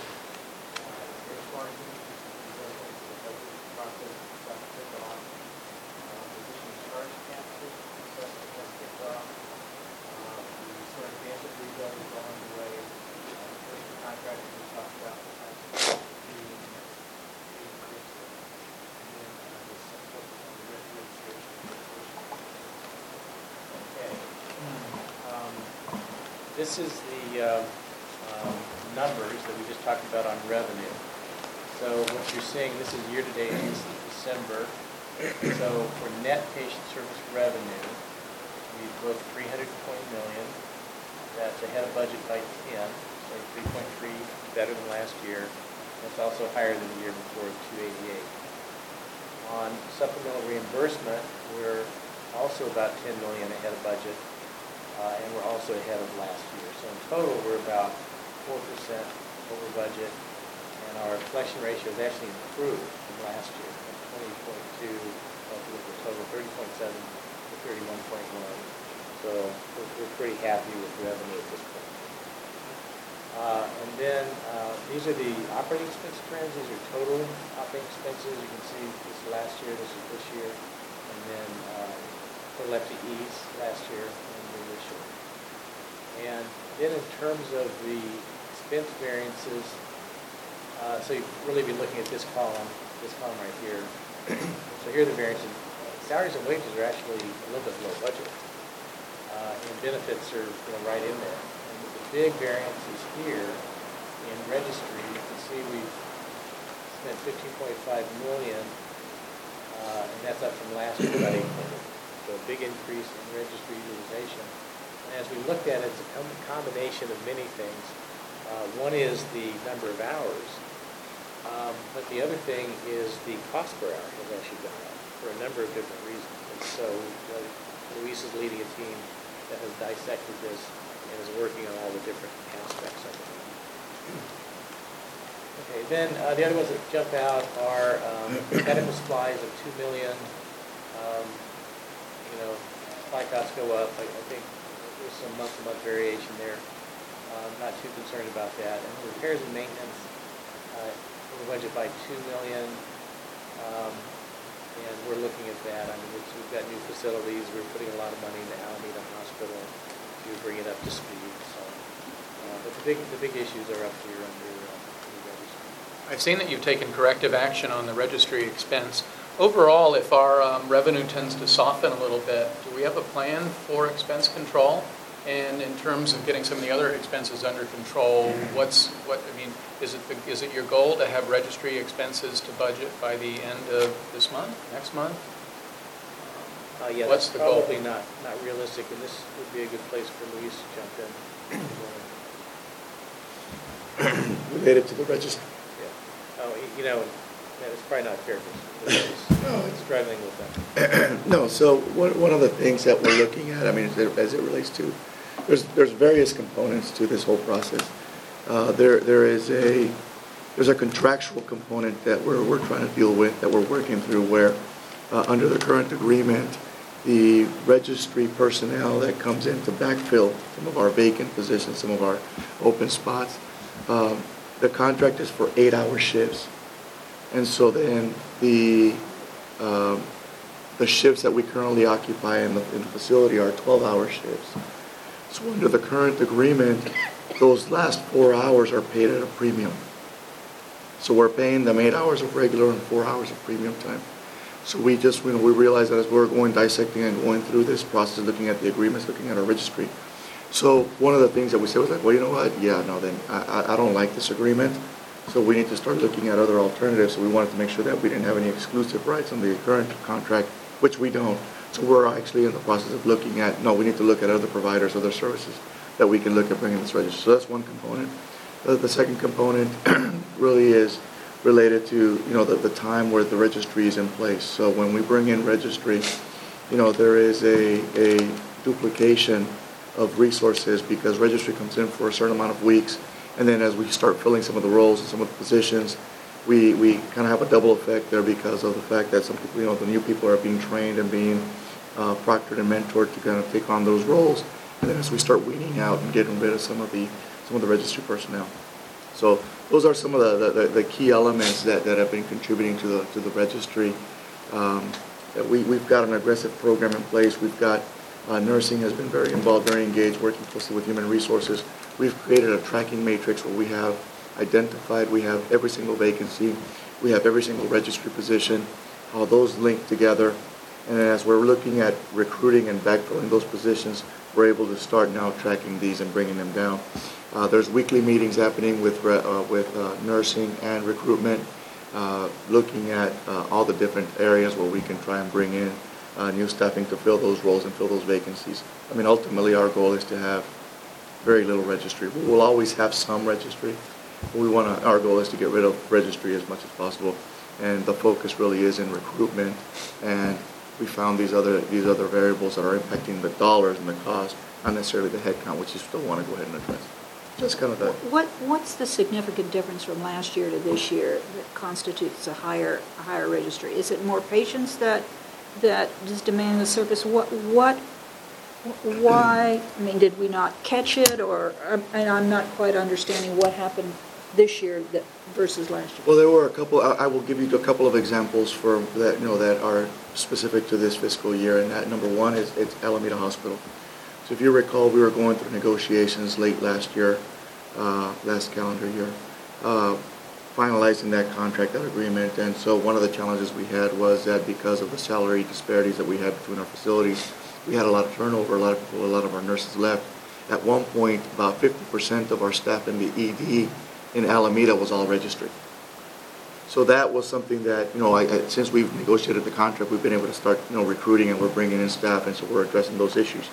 uh, benchmarking, resulting in the budget process got kicked off. Uh, Physician charge capture assessment has kicked off. Uh, The sort of advanced rebuild is well underway. Uh, First contracting we talked about. the types of meetings, the increase, and then uh, the support on the registration. Okay. Um, This is the uh, um, numbers that we just talked about on revenue. So what you're seeing, this is year-to-date, this is December. So for net patient service revenue, we booked 320 million. That's ahead of budget by 10, so 3.3 better than last year. That's also higher than the year before of 288. On supplemental reimbursement, we're also about 10 million ahead of budget, uh, and we're also ahead of last year. So in total, we're about 4% over budget, and our collection ratio has actually improved from last year, from 20.2, uh, if you look at the total, 30.7 to 31.1. So we're, we're pretty happy with revenue at this point. Uh, And then, uh, these are the operating expense trends, these are total operating expenses, you can see this is last year, this is this year, and then uh, total FTEs last year and then. And then in terms of the expense variances, uh, so you'd really be looking at this column, this column right here. So here are the variances. Salaries and wages are actually a little bit below budget. Uh, And benefits are, you know, right in there. And the big variance is here in registry. You can see we've spent fifteen point five million, uh, and that's up from last year. So a big increase in registry utilization. As we looked at it, it's a combination of many things. Uh, One is the number of hours, um, but the other thing is the cost per hour has actually gone up for a number of different reasons. And so uh, Luis is leading a team that has dissected this and is working on all the different aspects of it. Okay, then uh, the other ones that jump out are um, medical supplies of two million. Um, You know, supply costs go up. I I think some month-to-month variation there. I'm not too concerned about that. And repairs and maintenance, uh, we budget by two million. um, And we're looking at that. I mean, it's- we've got new facilities. We're putting a lot of money into Alameda Hospital to bring it up to speed, so. uh, But the big, the big issues are up here under uh. I've seen that you've taken corrective action on the registry expense. Overall, if our um, revenue tends to soften a little bit, do we have a plan for expense control? And in terms of getting some of the other expenses under control, what's, what, I mean, is it, the- is it your goal to have registry expenses to budget by the end of this month, next month? Uh, yeah, What's that's the goal? probably not, not realistic, and this would be a good place for Luis to jump in. Related to the register. Yeah. Oh, you know, that is probably not fair, because he's struggling with that. No, so one, one of the things that we're looking at, I mean, as it- as it relates to, there's, there's various components to this whole process. Uh, There, there is a, there's a contractual component that we're, we're trying to deal with, that we're working through, where, uh, under the current agreement, the registry personnel that comes in to backfill some of our vacant positions, some of our open spots, um, the contract is for eight-hour shifts. And so then the, um, the shifts that we currently occupy in the, in the facility are 12-hour shifts. So under the current agreement, those last four hours are paid at a premium. So we're paying them eight hours of regular and four hours of premium time. So we just, you know, we realized that as we we're going dissecting and going through this process, looking at the agreements, looking at our registry. So one of the things that we said was like, well, you know what? Yeah, no, then I, I don't like this agreement. So we need to start looking at other alternatives. So we wanted to make sure that we didn't have any exclusive rights on the current contract, which we don't. So we're actually in the process of looking at, no, we need to look at other providers, other services that we can look at bringing this register. So that's one component. The, second component really is related to, you know, the, the time where the registry is in place. So when we bring in registry, you know, there is a, a duplication of resources because registry comes in for a certain amount of weeks. And then as we start filling some of the roles and some of the positions, we, we kind of have a double effect there because of the fact that some people, you know, the new people are being trained and being uh, proctored and mentored to kind of take on those roles. And then as we start weeding out and getting rid of some of the, some of the registry personnel. So those are some of the, the, the key elements that, that have been contributing to the, to the registry. Um, we, we've got an aggressive program in place. We've got, uh, nursing has been very involved, very engaged, working closely with human resources. We've created a tracking matrix where we have identified, we have every single vacancy, we have every single registry position, how those link together. And as we're looking at recruiting and backfilling those positions, we're able to start now tracking these and bringing them down. Uh, there's weekly meetings happening with, uh, with uh, nursing and recruitment, uh, looking at uh, all the different areas where we can try and bring in uh, new staffing to fill those roles and fill those vacancies. I mean, ultimately, our goal is to have very little registry. We will always have some registry. We want to, our goal is to get rid of registry as much as possible. And the focus really is in recruitment. And we found these other, these other variables that are impacting the dollars and the cost, not necessarily the headcount, which you still want to go ahead and address. That's kind of the, What, what's the significant difference from last year to this year that constitutes a higher, a higher registry? Is it more patients that, that is demanding the service? What, what, why, I mean, did we not catch it, or, and I'm not quite understanding what happened this year that versus last year? well, there were a couple, I I will give you a couple of examples for that, you know, that are specific to this fiscal year. And that, number one, is it's Alameda Hospital. So if you recall, we were going through negotiations late last year, uh, last calendar year, uh, finalizing that contract, that agreement. And so one of the challenges we had was that because of the salary disparities that we had between our facilities, we had a lot of turnover, a lot of people, a lot of our nurses left. At one point, about 50% of our staff in the ED in Alameda was all registered. So that was something that, you know, I, I- since we've negotiated the contract, we've been able to start, you know, recruiting and we're bringing in staff, and so we're addressing those issues.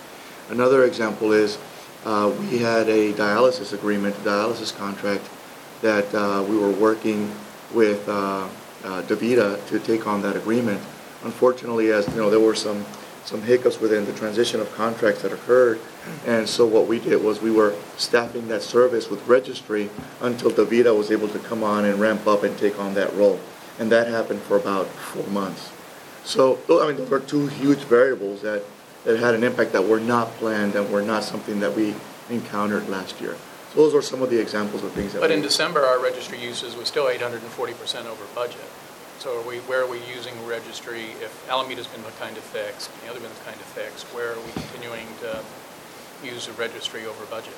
Another example is, uh, we had a dialysis agreement, a dialysis contract, that uh, we were working with uh, uh, DaVita to take on that agreement. Unfortunately, as, you know, there were some, some hiccups within the transition of contracts that occurred, and so what we did was we were staffing that service with registry until DaVita was able to come on and ramp up and take on that role. And that happened for about four months. So, I mean, those are two huge variables that, that had an impact that were not planned and were not something that we encountered last year. So those are some of the examples of things that But in December, our registry uses was still 840% over budget. So are we, where are we using registry if Alameda's been the kind of fixed, the other one's kind of fixed, where are we continuing to use the registry over budget?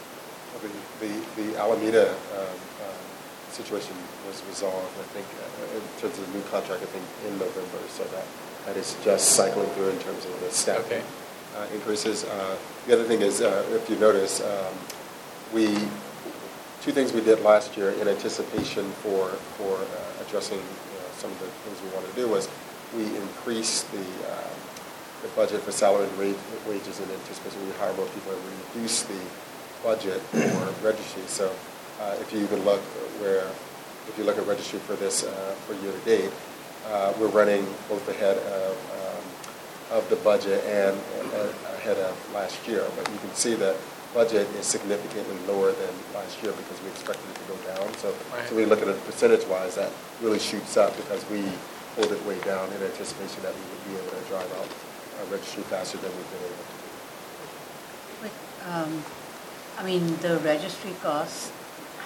The, the- the Alameda um, um, situation was resolved, I think, uh, in terms of the new contract, I think, in November, so that, that is just cycling through in terms of the staffing Okay. uh, increases. Uh, The other thing is, uh, if you notice, um, we, two things we did last year in anticipation for, for uh, addressing some of the things we wanted to do was we increased the, uh, the budget for salary and wa- wages in anticipation we hire more people and we reduce the budget for registry. So uh, if you even look where, if you look at registry for this, uh, for year-to-date, uh, we're running both ahead of, um, of the budget and ahead of last year. But you can see that budget is significantly lower than last year because we expected it to go down. So, Right. so we look at it percentage-wise, that really shoots up because we hold it way down in anticipation that we would be able to drive out our registry faster than we've been able to do. But, um, I mean, the registry costs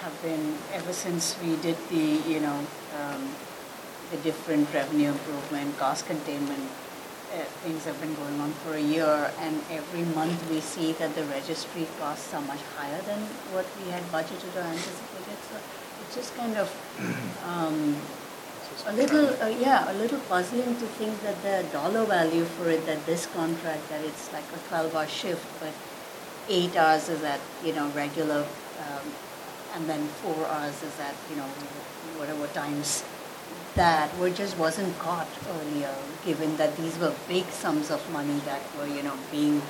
have been, ever since we did the, you know, um, the different revenue improvement, cost containment uh, things have been going on for a year, and every month we see that the registry costs are much higher than what we had budgeted or anticipated. So it's just kind of um, a little, uh, yeah, a little puzzling to think that the dollar value for it, that this contract, that it's like a 12-hour shift, but eight hours is at, you know, regular, um, and then four hours is at, you know, whatever times that were just wasn't caught earlier, given that these were big sums of money that were, you know, being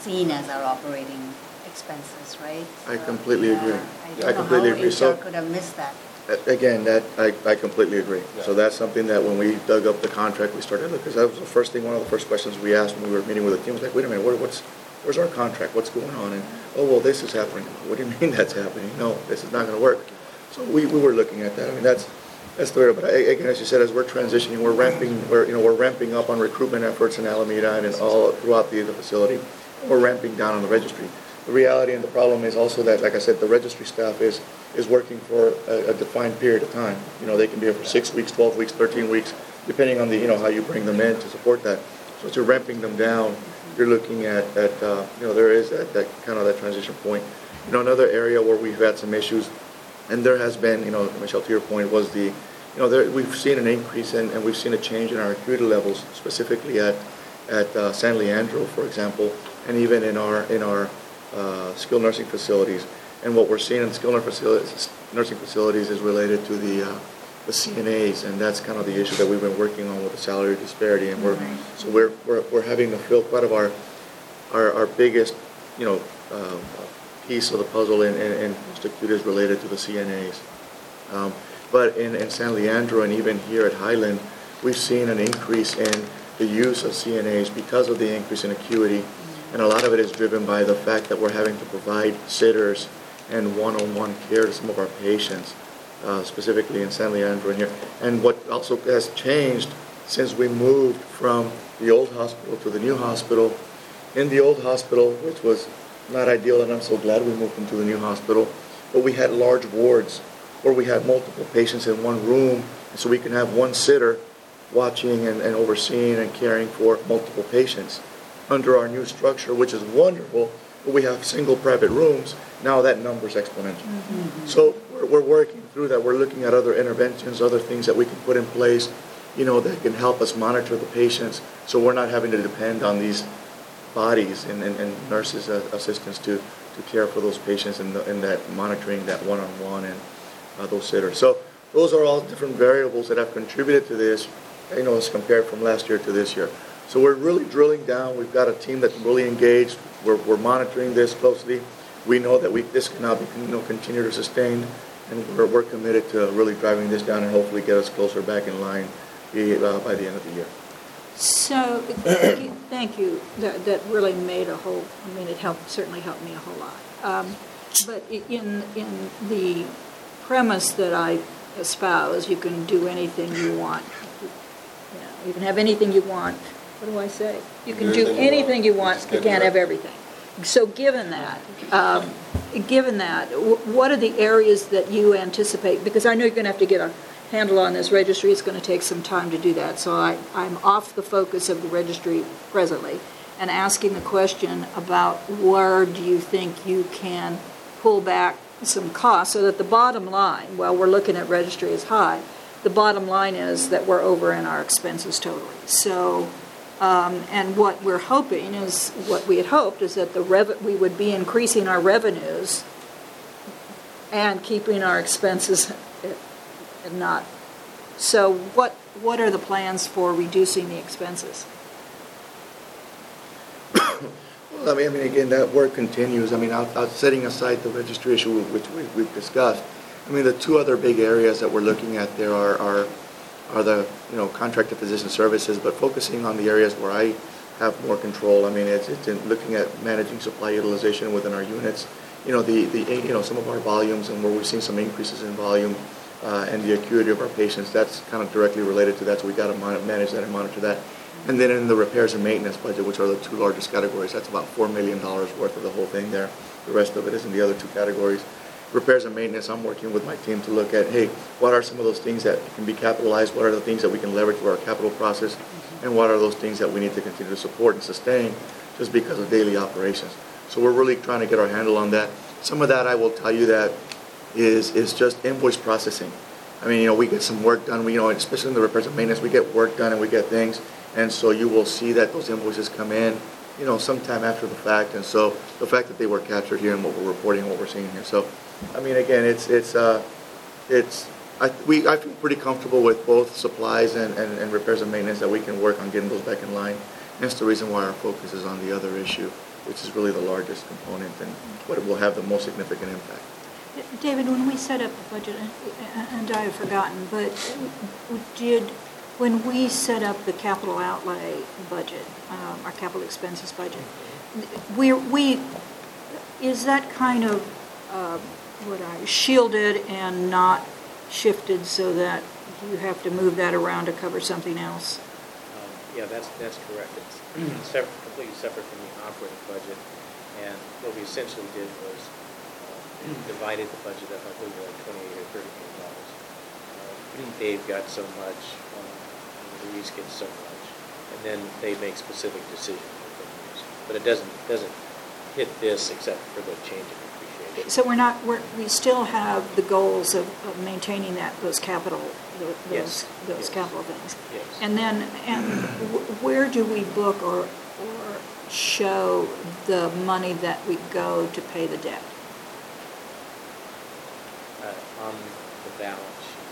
seen as our operating expenses, right? I So, completely yeah, agree. I I don't completely know agree. how So- HR could have missed that. A- Again, that, I, I completely agree. So that's something that when we dug up the contract, we started, because that was the first thing, one of the first questions we asked when we were meeting with the team, was like, wait a minute, what, what's, where's our contract? What's going on? And, oh, well, this is happening. What do you mean that's happening? No, this is not gonna work. So we, we were looking at that. I mean, that's, that's the, but I- again, as you said, as we're transitioning, we're ramping, we're, you know, we're ramping up on recruitment efforts in Alameda and in all throughout the, the facility. We're ramping down on the registry. The reality and the problem is also that, like I said, the registry staff is, is working for a, a defined period of time. You know, they can be here for six weeks, 12 weeks, 13 weeks, depending on the, you know, how you bring them in to support that. So as you're ramping them down, you're looking at, at, uh, you know, there is that, that kind of that transition point. You know, another area where we've had some issues, and there has been, you know, Michelle, to your point, was the, you know, there, we've seen an increase in, and we've seen a change in our acuity levels, specifically at, at uh, San Leandro, for example, and even in our, in our uh, skilled nursing facilities. And what we're seeing in skilled nursing facilities, is related to the, uh, the CNAs, and that's kind of the issue that we've been working on with the salary disparity. And we're, so we're, we're, we're having to fill quite of our, our, our biggest, you know, uh, piece of the puzzle in, in, in post-acute is related to the CNAs. Um, But in, in San Leandro and even here at Highland, we've seen an increase in the use of CNAs because of the increase in acuity. And a lot of it is driven by the fact that we're having to provide sitters and one-on-one care to some of our patients, uh, specifically in San Leandro and here. And what also has changed since we moved from the old hospital to the new hospital, in the old hospital, which was not ideal, and I'm so glad we moved into the new hospital, but we had large wards where we had multiple patients in one room, so we can have one sitter watching and, and overseeing and caring for multiple patients. Under our new structure, which is wonderful, but we have single private rooms, now that number's exponential. Mm-hmm. So we're, we're working through that. We're looking at other interventions, other things that we can put in place, you know, that can help us monitor the patients, so we're not having to depend on these bodies and, and, and nurses, uh, assistants to, to care for those patients and, the, and that monitoring, that one-on-one and uh, those sitters. So those are all different variables that have contributed to this, you know, as compared from last year to this year. So we're really drilling down. We've got a team that's really engaged. We're, we're monitoring this closely. We know that we, this cannot be, you know, continue to sustain, and we're, we're committed to really driving this down and hopefully get us closer back in line uh, by the end of the year. So, thank you- that, that really made a whole, I mean, it helped, certainly helped me a whole lot. Um, But in, in the premise that I espouse, you can do anything you want. You know, You can have anything you want, what do I say? You can do anything you want, you can't have everything. So given that, um, given that, wh- what are the areas that you anticipate? Because I know you're going to have to get a handle on this registry, it's going to take some time to do that. So I, I'm off the focus of the registry presently and asking the question about where do you think you can pull back some costs so that the bottom line, while we're looking at registry is high, the bottom line is that we're over in our expenses totally. So, um, and what we're hoping is, what we had hoped is that the rev, we would be increasing our revenues and keeping our expenses and not. So what, what are the plans for reducing the expenses? Well, I mean, I mean, again, that work continues. I mean, out, out setting aside the registry issue, which we, we've discussed, I mean, the two other big areas that we're looking at there are, are, are the, you know, contracted physician services, but focusing on the areas where I have more control. I mean, it's, it's in looking at managing supply utilization within our units. You know, the, the, you know, some of our volumes and where we've seen some increases in volume, uh, and the acuity of our patients, that's kind of directly related to that, so we got to manage that and monitor that. And then in the repairs and maintenance budget, which are the two largest categories, that's about $4 million worth of the whole thing there. The rest of it is in the other two categories. repairs and maintenance, I'm working with my team to look at, hey, what are some of those things that can be capitalized? What are the things that we can leverage for our capital process? And what are those things that we need to continue to support and sustain just because of daily operations? So we're really trying to get our handle on that. Some of that, I will tell you that, is, is just invoice processing. I mean, you know, we get some work done, we, you know, especially in the repairs and maintenance, we get work done and we get things. And so you will see that those invoices come in, you know, sometime after the fact. And so the fact that they were captured here and what we're reporting, what we're seeing here. So, I mean, again, it's, it's, uh, it's, I, we, I feel pretty comfortable with both supplies and, and, and repairs and maintenance that we can work on getting those back in line. That's the reason why our focus is on the other issue, which is really the largest component and what will have the most significant impact. David, when we set up the budget, and- I have forgotten, but did, when we set up the capital outlay budget, um, our capital expenses budget, we, we, is that kind of, uh, what I, shielded and not shifted so that you have to move that around to cover something else? Um, Yeah, that's, that's correct. It's separate, completely separate from the operating budget. And what we essentially did was divided the budget up, I believe, like twenty-eight or thirty million dollars. Uh, Dave got so much, um, Louise gets so much, and then they make specific decisions. what they use. But it doesn't, doesn't hit this except for the change in appreciation. So we're not, we're, we still have the goals of, of maintaining that, those capital, tho- Yes, those, those yes. capital things. Yes. And then, and wh- where do we book or, or show the money that we go to pay the debt? On the balance sheet,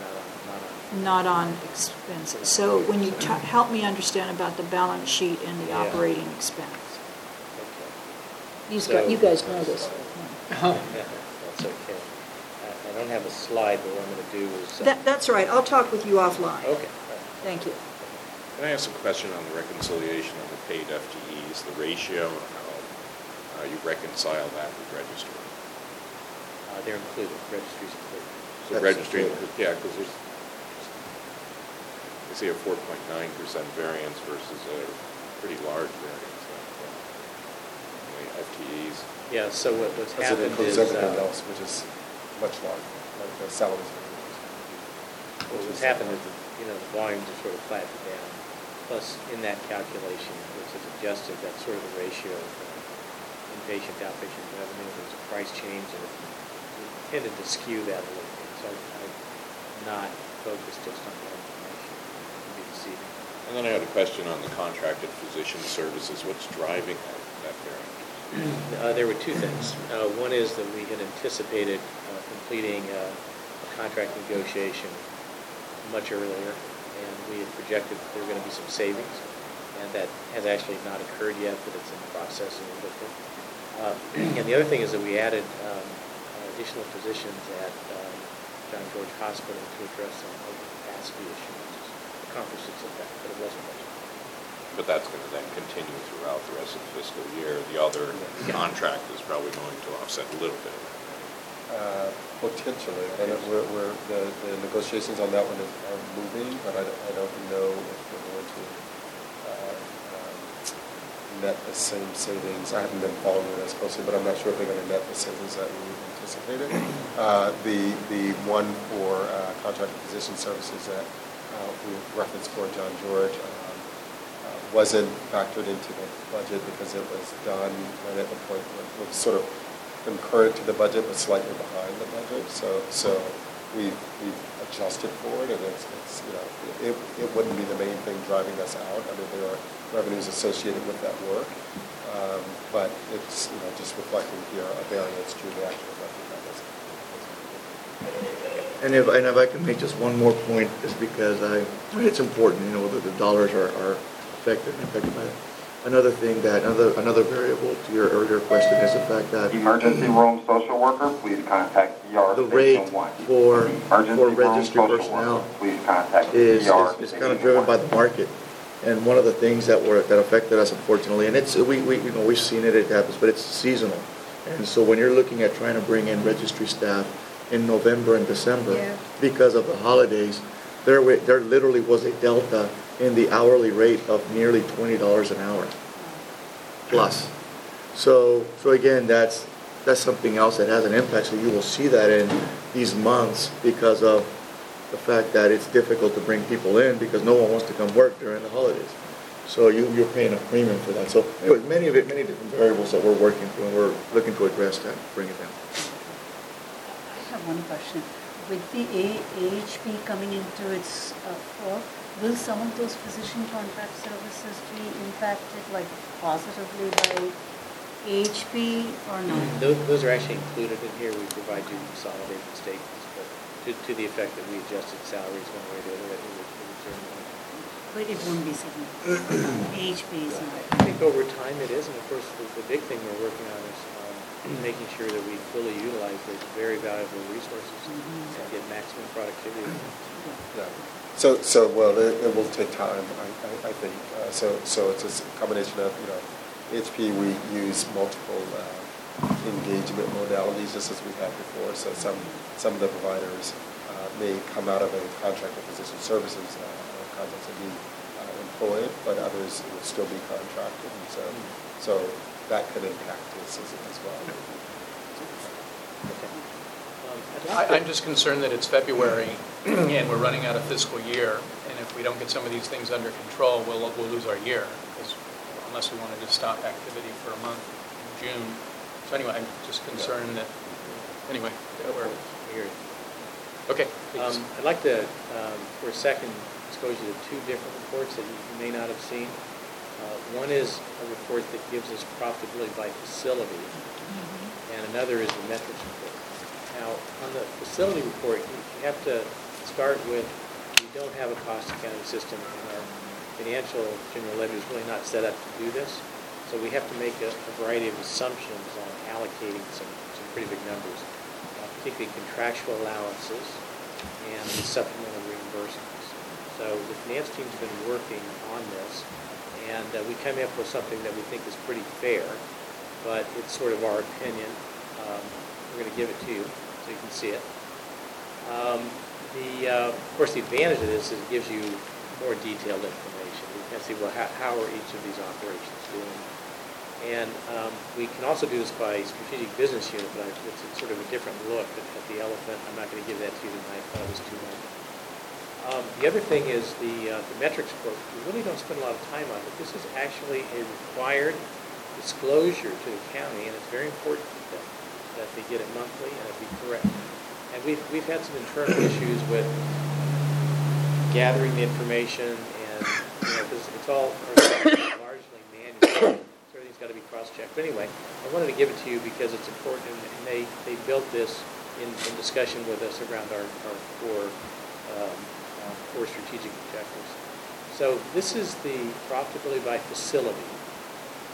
not on, not on Not on expenses. So when you ta- help me understand about the balance sheet and the Yeah. operating expense. Okay. These guys, you guys know this. That's okay. I- I don't have a slide, but what I'm going to do is. uh, That, that's all right, I'll talk with you offline. Okay. Thank you. Can I ask a question on the reconciliation of the paid FTEs, the ratio, and how uh, you reconcile that with registry? Uh, They're included, registries included. So That's registry, included. yeah, because there's, I see a 4.9% variance versus a pretty large variance uh, on the FTEs. Yeah, so what- what's Because it happened includes is, everything uh, else, which is much larger, like the salaries. what- what's happened is, that, you know, the volumes are sort of flattened down. Plus, in that calculation, which is adjusted, that's sort of the ratio of uh, inpatient, to outpatient revenue. There's a price change, and it tended to skew that a little bit. So I'm not focused just on that information. It can be deceiving. And then I had a question on the contracted physician services. What's driving that, that variance? Uh, There were two things. Uh, One is that we had anticipated uh, completing uh, a contract negotiation much earlier, and we had projected that there were going to be some savings, and that has actually not occurred yet, but it's in the process and we'll get there. Uh, And the other thing is that we added um, additional positions at um, John George Hospital to address some overcapacity issues, which has accomplished its effect, but it wasn't much. But that's going to then continue throughout the rest of the fiscal year. The other Yeah. contract is probably going to offset a little bit of that. Uh, Potentially, I don't, we're, we're, the, the negotiations on that one is- are moving, but I don't, I don't know if we're going to uh, um, net the same savings. I haven't been following it as closely, but I'm not sure if they're going to net the savings that we Uh, The, the one for uh, contracted physician services that uh, we referenced for John George um, uh, wasn't factored into the budget because it was done right at the point where it was sort of concurrent to the budget, but slightly behind the budget. So, so we've, we've adjusted for it, and it's, it's, you know, it, it wouldn't be the main thing driving us out. I mean, there are revenues associated with that work, um, but it's, you know, just reflecting here a variance to the actual. And if, and if I can make just one more point, just because I, it's important, you know, that the dollars are, are affected, affected by it. Another thing that, another, another variable to your earlier question is the fact that Emergency room social worker, please contact ER the rate Station 1. for, Emergency for room social personnel worker, Please contact is, ER is, is kind Station of driven 1. by the market. And one of the things that were, that affected us unfortunately, and it's, we, we, you know, we've seen it, it happens, but it's seasonal. And so when you're looking at trying to bring in registry staff in November and December, Yeah. because of the holidays, There, there literally was a delta in the hourly rate of nearly twenty dollars an hour plus. So, so again, that's, that's something else that has an impact. So you will see that in these months because of the fact that it's difficult to bring people in because no one wants to come work during the holidays. So you, you're paying a premium for that. So anyway, many of it, many different variables that we're working through and we're looking to address that, bring it down. I one question. With the AHP coming into its uh, will some of those physician contract services be impacted like positively by AHP or no? Those, those are actually included in here. We provide you consolidated statements, but to, to the effect that we adjusted salaries one way or the other, that we would, certainly. But it won't be significant. AHP is I not. think over time it is, and of course, the, the big thing we're working on making sure that we fully utilize those very valuable resources and get maximum productivity. Yeah. So, so, well, it, it will take time, I, I, I think. Uh, so, so it's a combination of, you know, HP, we use multiple uh, engagement modalities just as we had before. So some, some of the providers uh, may come out of a contract with physician services uh, contracts and be uh, employed, but others will still be contracted. And so, so that could impact this as, as well. I'd I- like to- I'm just concerned that it's February, and we're running out of fiscal year, and if we don't get some of these things under control, we'll, we'll lose our year, 'cause unless we wanted to stop activity for a month in June. So anyway, I'm just concerned that, anyway, that we're, I hear okay, please. Um, I'd like to, um, for a second, expose you to two different reports that you may not have seen. Uh, One is a report that gives us profitability by facility, and another is the metrics report. Now, on the facility report, you you have to start with, we don't have a cost accounting system, and our financial general ledger is really not set up to do this. So we have to make a a variety of assumptions on allocating some, some pretty big numbers, uh, particularly contractual allowances and supplemental reimbursements. So the finance team's been working on this, and uh, we come up with something that we think is pretty fair, but it's sort of our opinion. Um, We're going to give it to you so you can see it. Um, The, uh, of course, the advantage of this is it gives you more detailed information. You can see, well, how, how are each of these operations doing? And um, we can also do this by strategic business unit, but it's sort of a different look at at the elephant. I'm not going to give that to you tonight, I thought it was too much. Um, The other thing is the, uh, the metrics report. We really don't spend a lot of time on it. But this is actually a required disclosure to the county, and it's very important that, that they get it monthly and it be correct. And we've, we've had some internal issues with gathering the information and, you know, it's all largely manual, so everything's got to be cross-checked. But anyway, I wanted to give it to you because it's important, and and they, they built this in, in discussion with us around our, our core, um, uh, core strategic objectives. So this is the profitability by facility.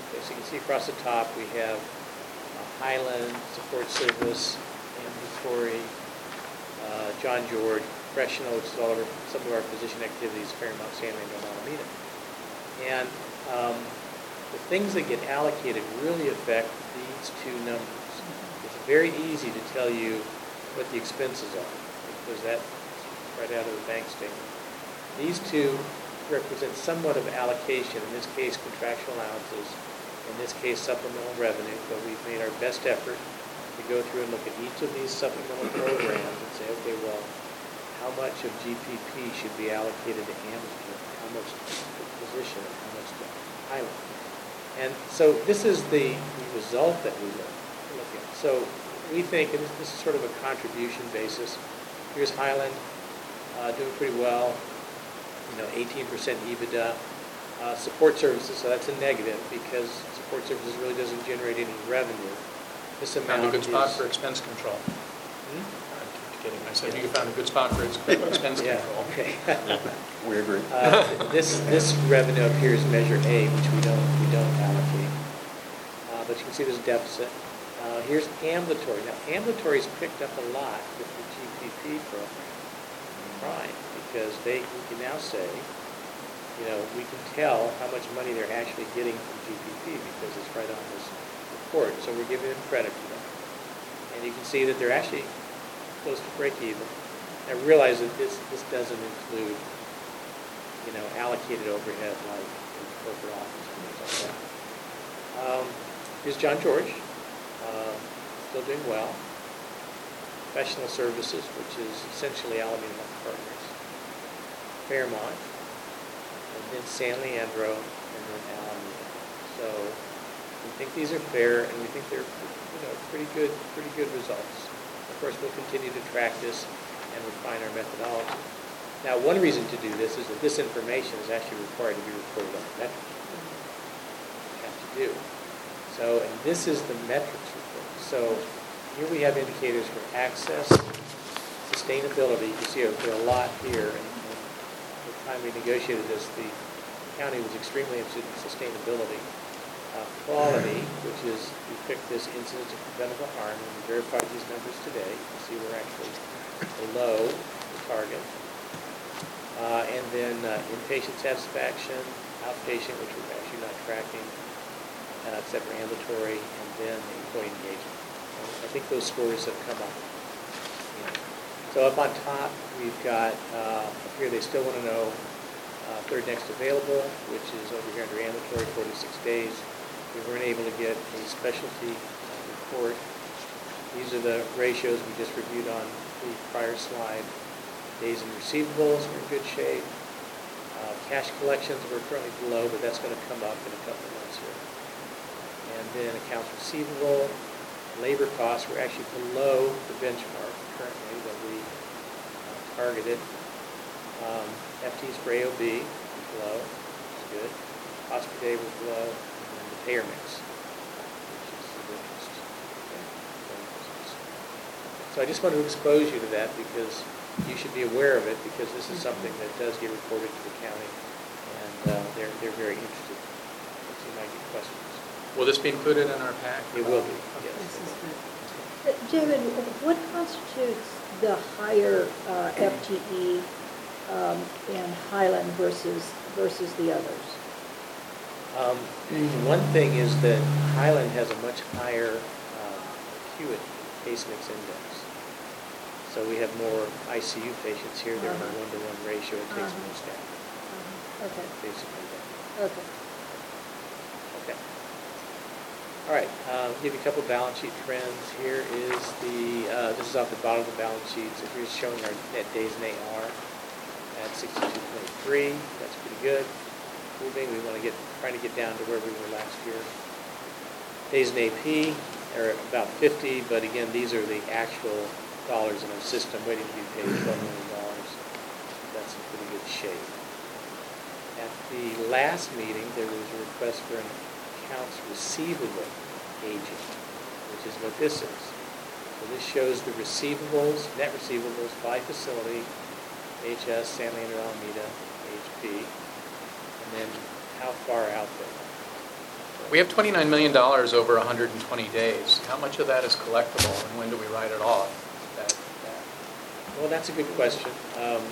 Okay, so you can see across the top, we have uh, Highland, Support Service, Ambulatory, uh, John George, which is all of our, some of our physician activities, Fairmont, Diego, and Alameda. And um, the things that get allocated really affect these two numbers. It's very easy to tell you what the expenses are, because that's right out of the bank statement. These two represent somewhat of allocation, in this case contractual allowances, in this case supplemental revenue, but we've made our best effort to go through and look at each of these supplemental programs and say, okay, well, how much of GPP should be allocated to Hamilton, how much to the and how much to Highland? And so this is the the result that we look at. So we think, and this is sort of a contribution basis, here's Highland, uh, doing pretty well, you know, 18% EBITDA. Uh, Support services, so that's a negative, because support services really doesn't generate any revenue. This amount Found a good spot is- for expense control. Hmm? I'm kidding, I said you found a good spot for ex- expense Yeah, control. okay. We agree. Uh, This, this revenue up here is Measure A, which we don't, we don't allocate. Uh, But you can see there's a deficit. Uh, Here's ambulatory. Now, ambulatory's picked up a lot with the GPP program, Prime, because they, we can now say, you know, we can tell how much money they're actually getting from GPP because it's right on this report. So we're giving them credit for that. And you can see that they're actually close to break even. I realize that this, this doesn't include, you know, allocated overhead like in corporate office and things like that. Um, Here's John George. Uh, still doing well. Professional services, which is essentially Alameda. Fairmont, and then San Leandro, and then Alameda. So we think these are fair, and we think they're, you know, pretty good, pretty good results. Of course, we'll continue to track this and refine our methodology. Now, one reason to do this is that this information is actually required to be reported on the metrics. You have to do. So, and this is the metrics report. So here we have indicators for access, sustainability. You see there are a lot here. And time we negotiated this, the county was extremely interested in sustainability. Uh, Quality, which is, we picked this incidence of preventable harm, and we verified these numbers today. You can see we're actually below the target. Uh, And then uh, inpatient satisfaction, outpatient, which we're actually not tracking, uh, except for ambulatory, and then employee engagement. I think those scores have come up. So up on top, we've got, uh, up here, they still want to know uh, third next available, which is over here under ambulatory, 46 days. We weren't able to get a specialty uh, report. These are the ratios we just reviewed on the prior slide. Days in receivables, we're in good shape. Uh, Cash collections, we're currently below, but that's going to come up in a couple of months here. And then accounts receivable, labor costs, we're actually below the benchmark currently that we uh, targeted. Um, FTEs for AOB was low, which is good. Cost per day was low, and then the payer mix, which is of interest. Okay. So I just want to expose you to that because you should be aware of it because this is something that does get reported to the county and uh, they're, they're very interested. So you might get questions. Will this be included in our pack? It will be, yes. This is good. Uh, David, what constitutes the higher uh, FTE um, in Highland versus, versus the others? Um, One thing is that Highland has a much higher uh, acuity case mix index. So we have more ICU patients here, they're in a Uh-huh. one-to-one ratio, it takes Uh-huh. more staff, Okay, basically. okay. Okay. All right, uh, give you a couple balance sheet trends. Here is the, uh, this is off the bottom of the balance sheet, so here's showing our net days in AR at 62.3, that's pretty good. Moving, we want to get, trying to get down to where we were last year. Days in AP are about 50, but again, these are the actual dollars in our system waiting to be paid, $12 million. That's in pretty good shape. At the last meeting, there was a request for an accounts receivable aging, which is what this is. So this shows the receivables, net receivables by facility, HS, San Leandro, Alameda, HP, and then how far out they are. We have $29 million over 120 days. How much of that is collectible, and when do we write it off? That- that- Well, that's a good question. Um,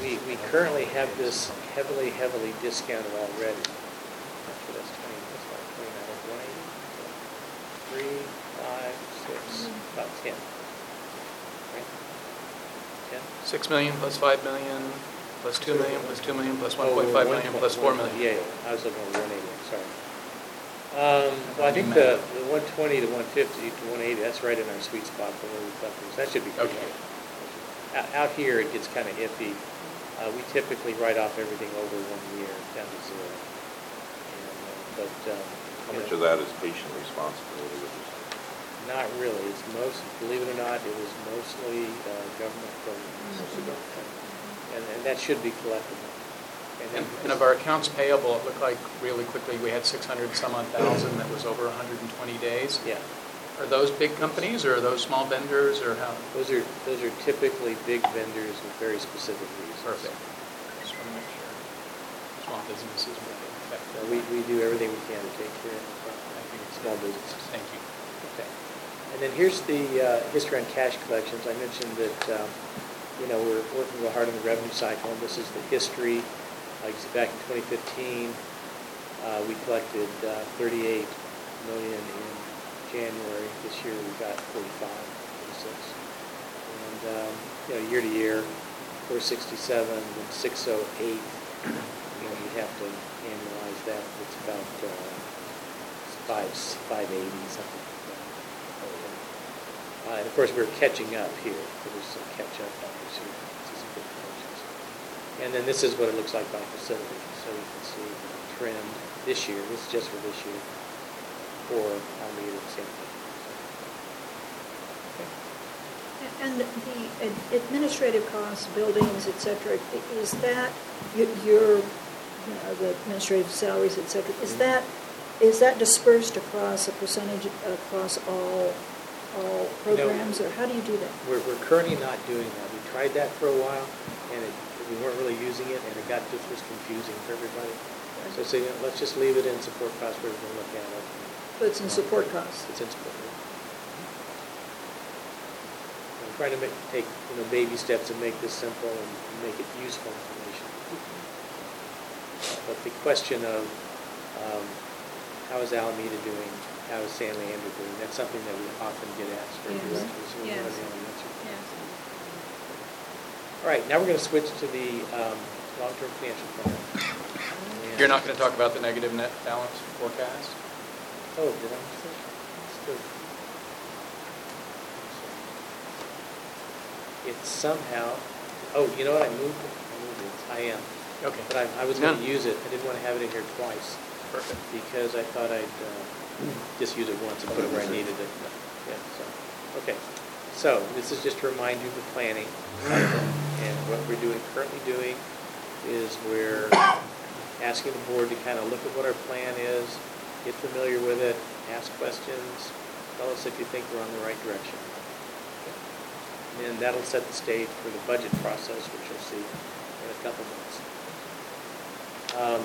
We, we currently have this heavily, heavily discounted already. Actually, that's 20, that's about 29, that's 180. so Three, five, six, about 10. Right? 10? 6 million plus 5 million, plus 2 million, plus 2 million, plus Oh, 1.5 million, plus 4 million. Yeah, yeah, I was looking at 180, I'm sorry. Um, Well, I think the the 120 to 150 to 180, that's right in our sweet spot for where we thought things, that should be pretty Okay. good. Out out here, it gets kind of iffy. Uh, We typically write off everything over one year, down to zero. And, uh, But, um, How much of that is patient responsibility, would you say? Not really, it's most, believe it or not, it was mostly uh, government programs. And and that should be collectible. And then- and of our accounts payable, it looked like really quickly, we had 600 and some odd thousand that was over 120 days. Yeah. Are those big companies, or are those small vendors, or how? Those are, those are typically big vendors with very specific reasons. Perfect. Just want to make sure small businesses will we, we do everything we can to take care of small businesses. Thank you. Okay. And then here's the uh, history on cash collections. I mentioned that, um, you know, we're working real hard on the revenue cycle, and this is the history. Like, you see, back in 2015, uh, we collected uh, 38 million in January. This year, we got 45, 46. And, um, you know, year to year, 467 and 608. You know, you have to that. It's about uh, five, 580, something like. Uh, And of course, we're catching up here, there's some catch-up numbers here. And then this is what it looks like by facility, so you can see the trend this year, this is just for this year, for Alameda and San. And the administrative costs, buildings, et cetera, is that, your, you know, the administrative salaries, et cetera, is that, is that dispersed across a percentage across all, all programs, or how do you do that? We're, we're currently not doing that. We tried that for a while, and it, we weren't really using it, and it got just was confusing for everybody. So, so, you know, let's just leave it in support costs, we're gonna look at it. So it's in support costs? It's in support. I'm trying to make, take, you know, baby steps and make this simple and make it useful information. But the question of, um, how is Alameda doing, how is San Leandro doing, that's something that we often get asked for Yes. directors. and Yes. want the answer. Yes. All right, now we're going to switch to the um, long-term financial plan. And- You're not going to talk about the negative net balance forecast? Oh, did I miss it? It's good. It's somehow, oh, you know what, I moved it, I moved it, I am. Okay. But I, I was going to No. use it, I didn't want to have it in here twice, Perfect. because I thought I'd uh, just use it once and put it where I needed it. Yeah, so, okay. So, this is just to remind you of the planning cycle, and what we're doing, currently doing, is we're asking the board to kind of look at what our plan is, get familiar with it, ask questions, tell us if you think we're on the right direction. And then that'll set the stage for the budget process, which you'll see in a couple months. Um,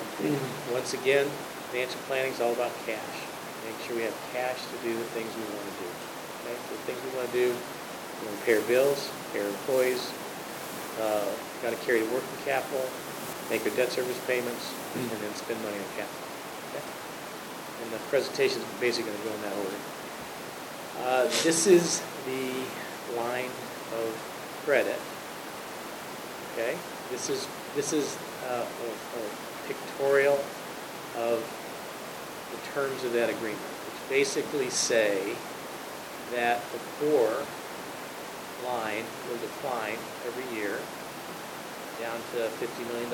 Once again, financial planning is all about cash. Make sure we have cash to do the things we want to do. Okay, so the things we want to do, we want to pay our bills, pay our employees, uh, got to carry the working capital, make our debt service payments, and then spend money on capital. Okay? And the presentation is basically going to go in that order. Uh, This is the line of credit. Okay? This is, this is uh, a a pictorial of the terms of that agreement, which basically say that the core line will decline every year down to $50 million.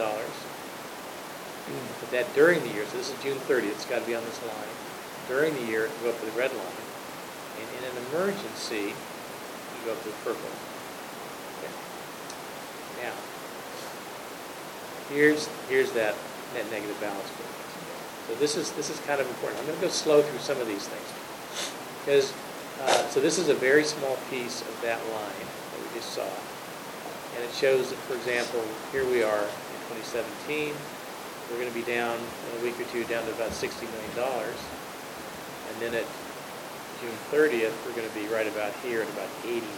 But that during the year, so this is June 30th, it's got to be on this line. During the year, go up to the red line. And in an emergency, you go up to the purple. Okay. Now, here's, here's that net negative balance forecast. So this is, this is kind of important. I'm going to go slow through some of these things. Because, uh, so this is a very small piece of that line that we just saw. And it shows that, for example, here we are in 2017, we're going to be down, in a week or two, down to about $60 million. And then at June 30th, we're going to be right about here at about 80 million.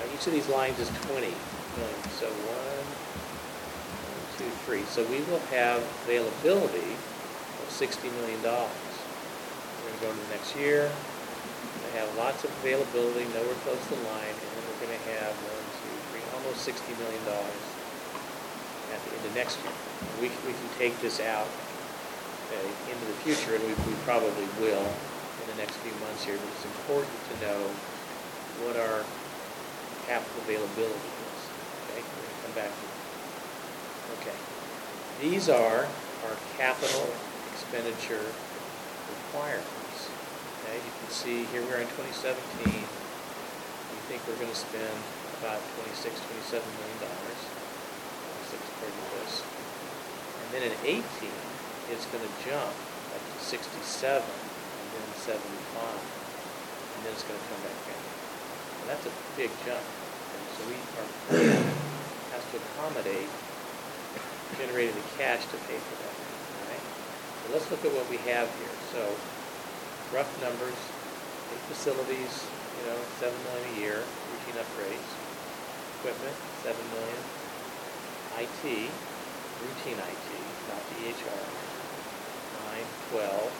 Now, each of these lines is 20 million, so one, So we will have availability of $60 million. We're going to go into the next year, going to have lots of availability, nowhere close to the line, and then we're going to have one, two, three, almost $60 million at the end of next year. We, we can take this out uh, into the future, and we, we probably will in the next few months here, but it's important to know what our capital availability is. Okay, we're gonna come back to. Okay. These are our capital expenditure requirements. Okay, you can see here we are in 2017. We think we're going to spend about 26, 27 million dollars. 26 according to this. And then in 18, it's going to jump up to 67 and then 75. And then it's going to come back down. And that's a big jump. And so we, our has to accommodate generating the cash to pay for that. All right? So let's look at what we have here. So rough numbers, eight facilities, you know, seven million a year, routine upgrades. Equipment, seven million. IT, routine IT, not EHR. Nine, twelve,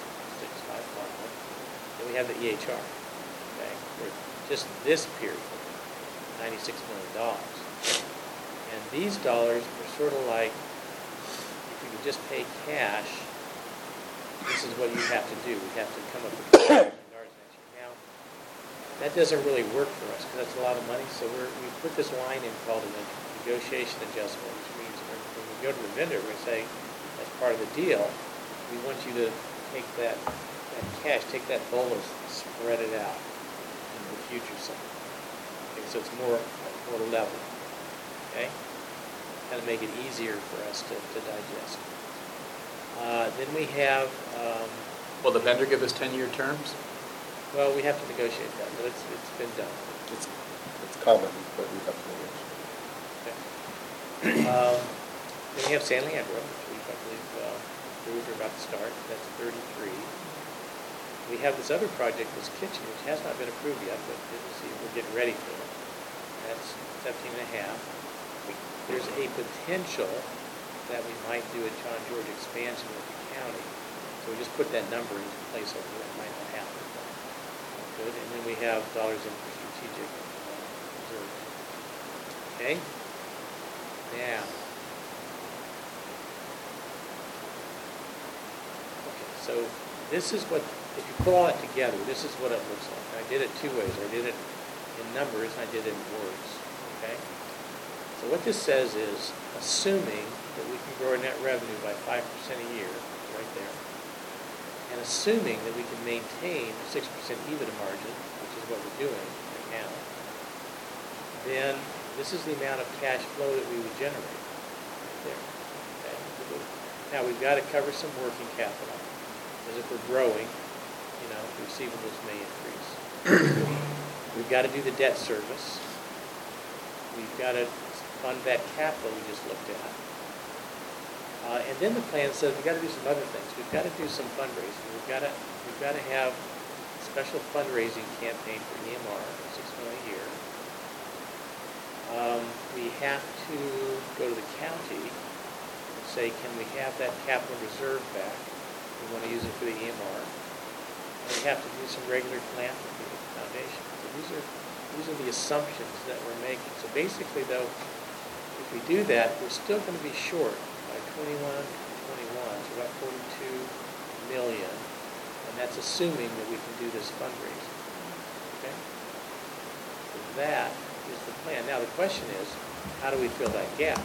six, five, five. Then we have the EHR, okay, for just this period, ninety-six million dollars. And these dollars are sort of like, just pay cash, this is what you have to do. We have to come up with a million dollars next year. Now, That doesn't really work for us, because that's a lot of money, so we're, we put this line in called a negotiation adjustment, which means when we go to the vendor, we say, as part of the deal, we want you to take that, that cash, take that bolus, spread it out in the future. Okay, so it's more, more level, okay? Kind of make it easier for us to, to digest. Uh, then we have, um, Will the vendor give us 10-year terms? well, we have to negotiate that, but it's, it's been done. It's, it's common, but we have to negotiate. Okay. Um, Then we have San Leandro, which we, I believe, uh, approved or about to start, that's 33. We have this other project, this kitchen, which has not been approved yet, but we'll see, we're getting ready for it. That's 17 and a half. There's a potential that we might do a John George expansion with the county, so we just put that number into place over that might not happen. Good, and then we have dollars in for strategic uh, reserve. Okay? Now. Okay, so this is what, if you put all that together, this is what it looks like. I did it two ways. I did it in numbers, and I did it in words, okay? So what this says is, assuming that we can grow our net revenue by five percent a year, right there, and assuming that we can maintain a six percent EBITDA margin, which is what we're doing right now, then this is the amount of cash flow that we would generate right there. Okay? Now, we've got to cover some working capital, because if we're growing, you know, receivables may increase. We've got to do the debt service. We've got to fund that capital we just looked at. Uh, and then the plan says we've got to do some other things. We've got to do some fundraising. We've got to, we've got to have a special fundraising campaign for EMR, six million a year. Um, we have to go to the county and say, can we have that capital reserve back? We want to use it for the EMR. And we have to do some regular philanthropy with the foundation. So these are, these are the assumptions that we're making. So basically though, if we do that, we're still going to be short by 21, 21, so about 42 million. And that's assuming that we can do this fundraising. Okay? So that is the plan. Now, the question is, how do we fill that gap?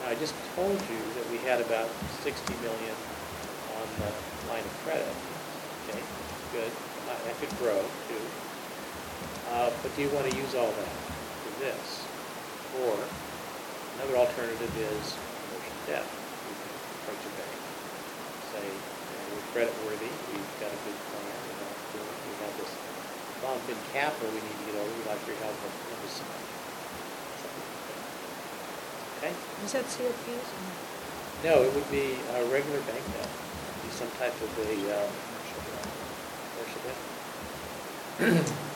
Now, I just told you that we had about 60 million on the line of credit. Okay, good. Uh, That could grow, too. Uh, But do you want to use all that for this? Or, another alternative is commercial debt. You can approach a bank, say, you know, we're creditworthy, we've got a good plan, we have, we have this bump in capital we need to get over, we'd like your help on this side. Okay? Is that CFPs? No, it would be a regular bank debt, It'd be some type of a, uh, commercial debt.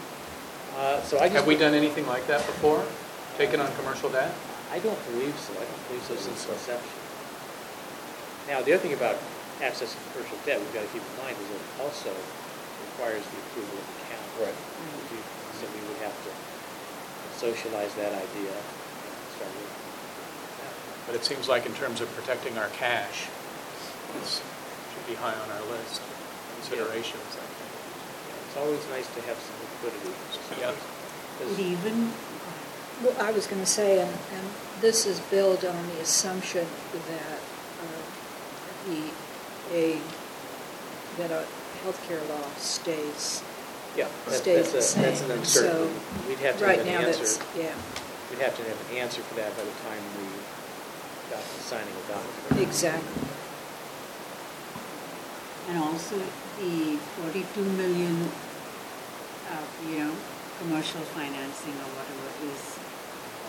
Uh, So I just. Have we done anything like that before? Taken on commercial debt? I don't believe so. I don't believe so since inception. Now, the other thing about access to commercial debt we've got to keep in mind is that it also requires the approval of the county. Right. Which we- So we would have to socialize that idea and start working. on that. But it seems like in terms of protecting our cash, it should be high on our list of considerations, I think. It's always nice to have some liquidity. Yeah. Because- Could even, Well, I was going to say, and, and this is built on the assumption that uh, the, a, that a healthcare law stays, Yeah, that- stays that's the a, that's same. an And so, uncertainty. We'd have to right have an now, answer. that's, yeah, We'd have to have an answer for that by the time we got to signing a document. exactly. and also the 42 million, uh, you know, commercial financing or whatever is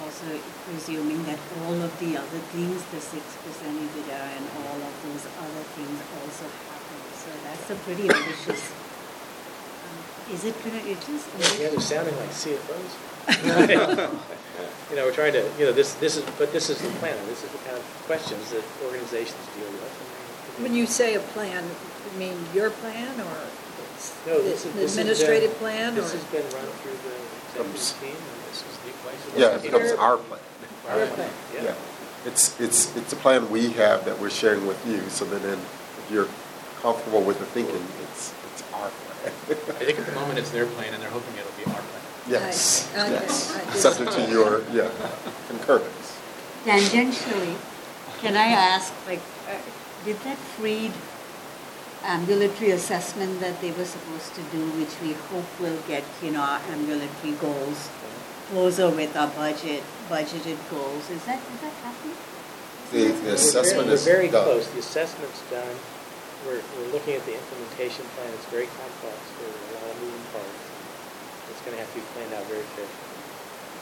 also presuming that all of the other things, the 6% EBITDA and all of those other things also happen. So that's a pretty ambitious, um, is it gonna, it is Yeah, they're sounding like CFOs. You know, we're trying to, you know, this, this is, but this is the plan, this is the kind of questions that organizations deal with. When you say a plan, you mean your plan or it's No, the this is. the this has been- administrative plan or? This has been run through the Comes- executive team, Yeah, it becomes our plan. Your plan. Yeah. It's, it's, it's a plan we have that we're sharing with you, so that then if you're comfortable with the thinking, it's, it's our plan. I think at the moment it's their plan, and they're hoping it'll be our plan. Yes, Okay, yes. I just- Subject to your, yeah, concurrence. Tangentially, can I ask, like, uh, did that Freed ambulatory assessment that they were supposed to do, which we hope will get, you know, our ambulatory goals closer with our budget, budgeted goals, is that, is that happening? The, the assessment is We're very done. close, the assessment's done, we're, we're looking at the implementation plan, it's very complex, there are a lot of moving parts. It's gonna have to be planned out very carefully.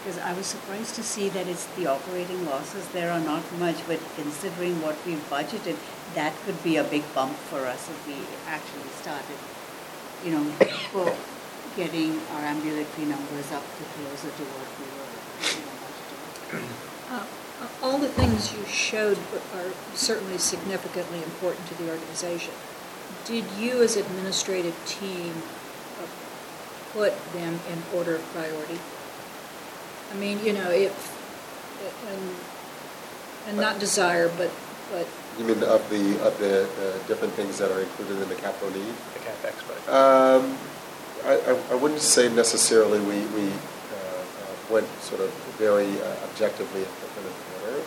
Because I was surprised to see that it's the operating losses there are not much, but considering what we've budgeted, that could be a big bump for us if we actually started, you know, for getting our ambulatory numbers up to closer to what we were, you know. Uh, All the things you showed are certainly significantly important to the organization. Did you, as administrative team, uh, put them in order of priority? I mean, you know, if, and, and not desire, but, but, You mean of the, of the, the different things that are included in the capital need? The CapEx budget. Um, I, I- wouldn't say necessarily we, we uh, uh, went sort of very uh, objectively in an order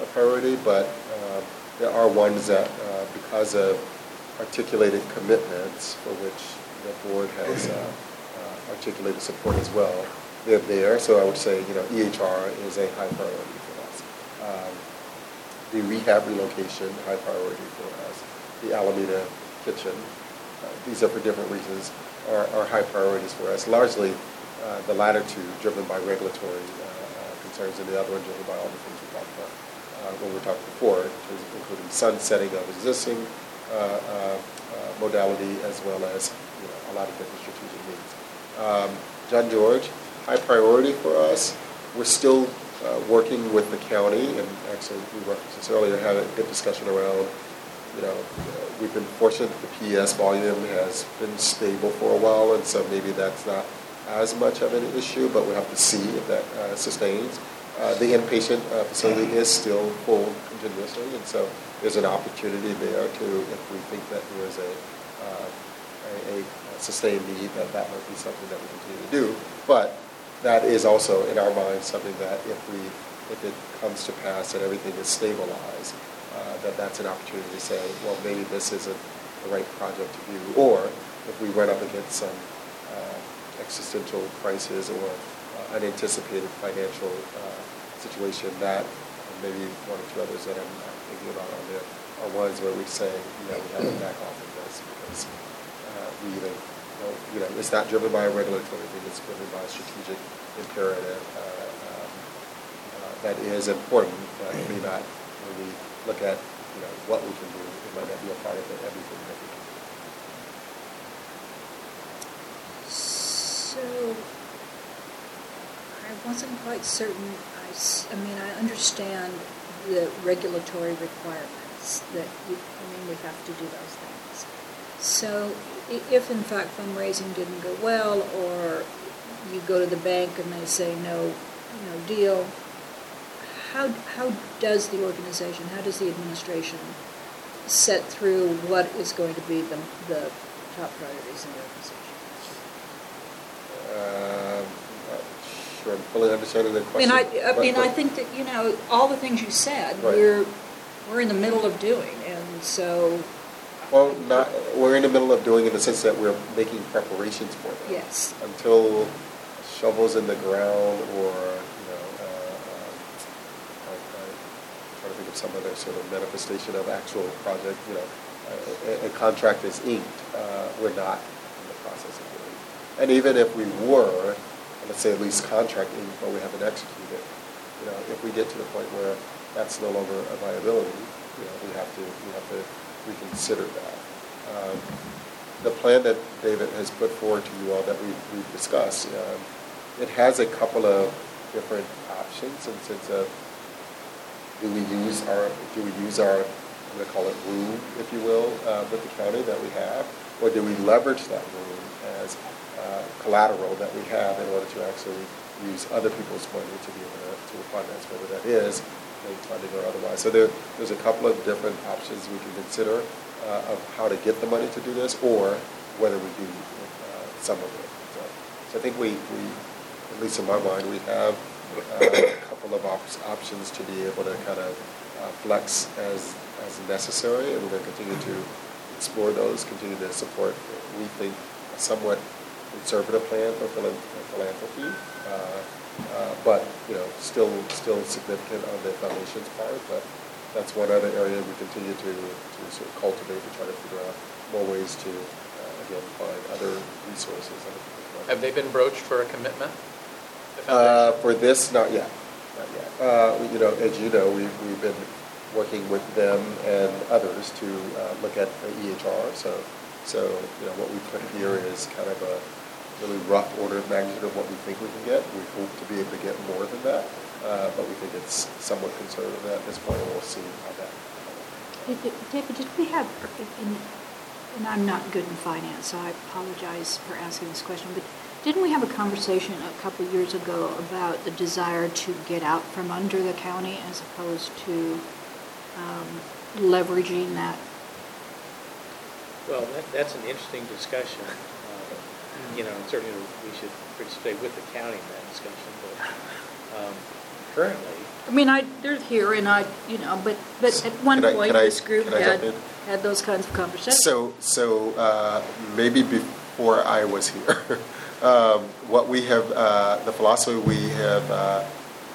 of priority, but um, there are ones that, uh, because of articulated commitments for which the board has uh, uh, articulated support as well, they're there. So I would say, you know, EHR is a high priority for us. Um, the rehab relocation, high priority for us. The Alameda kitchen, uh, these are for different reasons, are, are high priorities for us. Largely, uh, the latter two driven by regulatory uh, concerns, and the other one driven by all the things we talked about uh, when we were talking before, including sunsetting of existing uh, uh, modality as well as you know, a lot of different strategic needs. Um, John George, high priority for us. We're still uh, working with the county, and actually, we referenced this earlier, had a good discussion around, you know, we've been fortunate that the PS volume has been stable for a while, and so maybe that's not as much of an issue, but we have to see if that uh, sustains. Uh, The inpatient uh, facility is still full continuously, and so there's an opportunity there to, if we think that there is a, uh, a a sustained need, that that might be something that we continue to do. But that is also, in our minds, something that if we, if it comes to pass and everything is stabilized, that that's an opportunity to say, well, maybe this isn't the right project to do. Or if we run up against some uh, existential crisis or uh, unanticipated financial uh, situation, that, maybe one or two others that I'm not thinking about on there, are ones where we say, you know, we have to back off of this because uh, we either, you know, it's not driven by a regulatory thing, it's driven by a strategic imperative uh, um, uh, that is important, but may not, when we look at, what we can do, it might not be a part of it, everything that we can do. so, I wasn't quite certain, I, mean, I understand the regulatory requirements that, you- I mean, we have to do those things. So, if in fact fundraising didn't go well, or you go to the bank and they say no, no deal, how, how does the organization, how does the administration set through what is going to be the, the top priorities in the organization? Um, not Sure, I'm fully understanding the I mean, question. I, mean, I think that, you know, all the things you said, Right. we're, we're in the middle of doing, and so, Well, not, we're in the middle of doing in the sense that we're making preparations for them. yes. Until shovels in the ground or, you know, uh, um, I- I'm trying to think of some other sort of manifestation of actual project, you know, a, a contract is inked, uh, we're not in the process of doing. And even if we were, let's say at least contract inked, but we haven't executed, you know, if we get to the point where that's no longer a viability, you know, we have to, we have to reconsider that. Um, The plan that David has put forward to you all that we've, we've discussed, um, it has a couple of different options in sense of, do we use our, do we use our, I'm gonna call it room, if you will, uh, with the county that we have? Or do we leverage that room as uh, collateral that we have in order to actually use other people's money to be able to, to finance, whether that is bank funding or otherwise? So there, there's a couple of different options we can consider uh, of how to get the money to do this, or whether we do uh, some of it. So, so I think we, we, at least in my mind, we have uh, couple of op- options to be able to kind of uh, flex as, as necessary, and we're going to continue to explore those, continue to support, we think, a somewhat conservative plan for phila- philanthropy, uh, uh, but, you know, still, still significant on the foundation's part, but that's one other area we continue to, to sort of cultivate to try to figure out more ways to, uh, again, find other resources. Have they been broached for a commitment? The Uh. For this, not yet. Uh, You know, as you know, we've, we've been working with them and others to uh, look at the EHR, so, so, you know, what we put here is kind of a really rough order of magnitude of what we think we can get. We hope to be able to get more than that, uh, but we think it's somewhat conservative at this point, and we'll see how that. David, did we have, and I'm not good in finance, so I apologize for asking this question, but didn't we have a conversation a couple of years ago about the desire to get out from under the county as opposed to um, leveraging that? Well, that, that's an interesting discussion. Uh, You know, certainly we should participate with the county in that discussion, but um, currently, I mean, I, they're here and I, you know, but, but at one Can I- point, can I- this group I had, had those kinds of conversations. So, so uh, maybe before I was here, um, what we have, uh, the philosophy we have uh,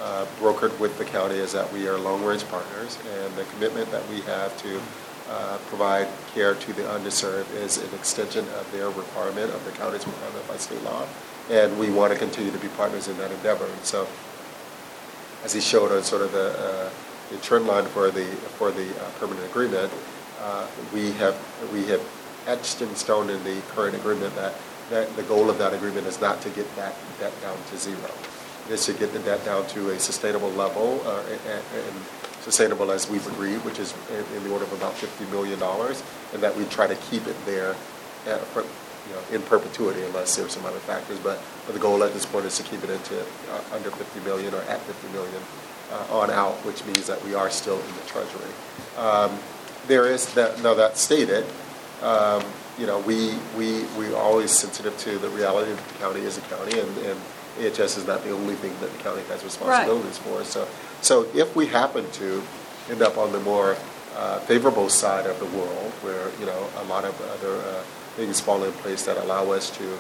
uh, brokered with the county is that we are long-range partners, and the commitment that we have to uh, provide care to the underserved is an extension of their requirement, of the county's requirement by state law, and we want to continue to be partners in that endeavor. And so, as he showed on sort of the, uh, the trend line for the, for the uh, permanent agreement, we have, we have etched in stone in the current agreement that, that the goal of that agreement is not to get that debt down to zero. It is to get the debt down to a sustainable level, uh, and, and sustainable as we've agreed, which is in, in the order of about $50 million, and that we try to keep it there uh, for, you know, in perpetuity unless there's some other factors. But, but the goal at this point is to keep it into uh, under 50 million or at 50 million uh, on out, which means that we are still in the treasury. Um, there is that. Now that stated, um, you know, we we we are always sensitive to the reality that the county is a county, and, and AHS is not the only thing that the county has responsibilities for. So so if we happen to end up on the more uh, favorable side of the world, where you know a lot of other uh, things fall in place that allow us to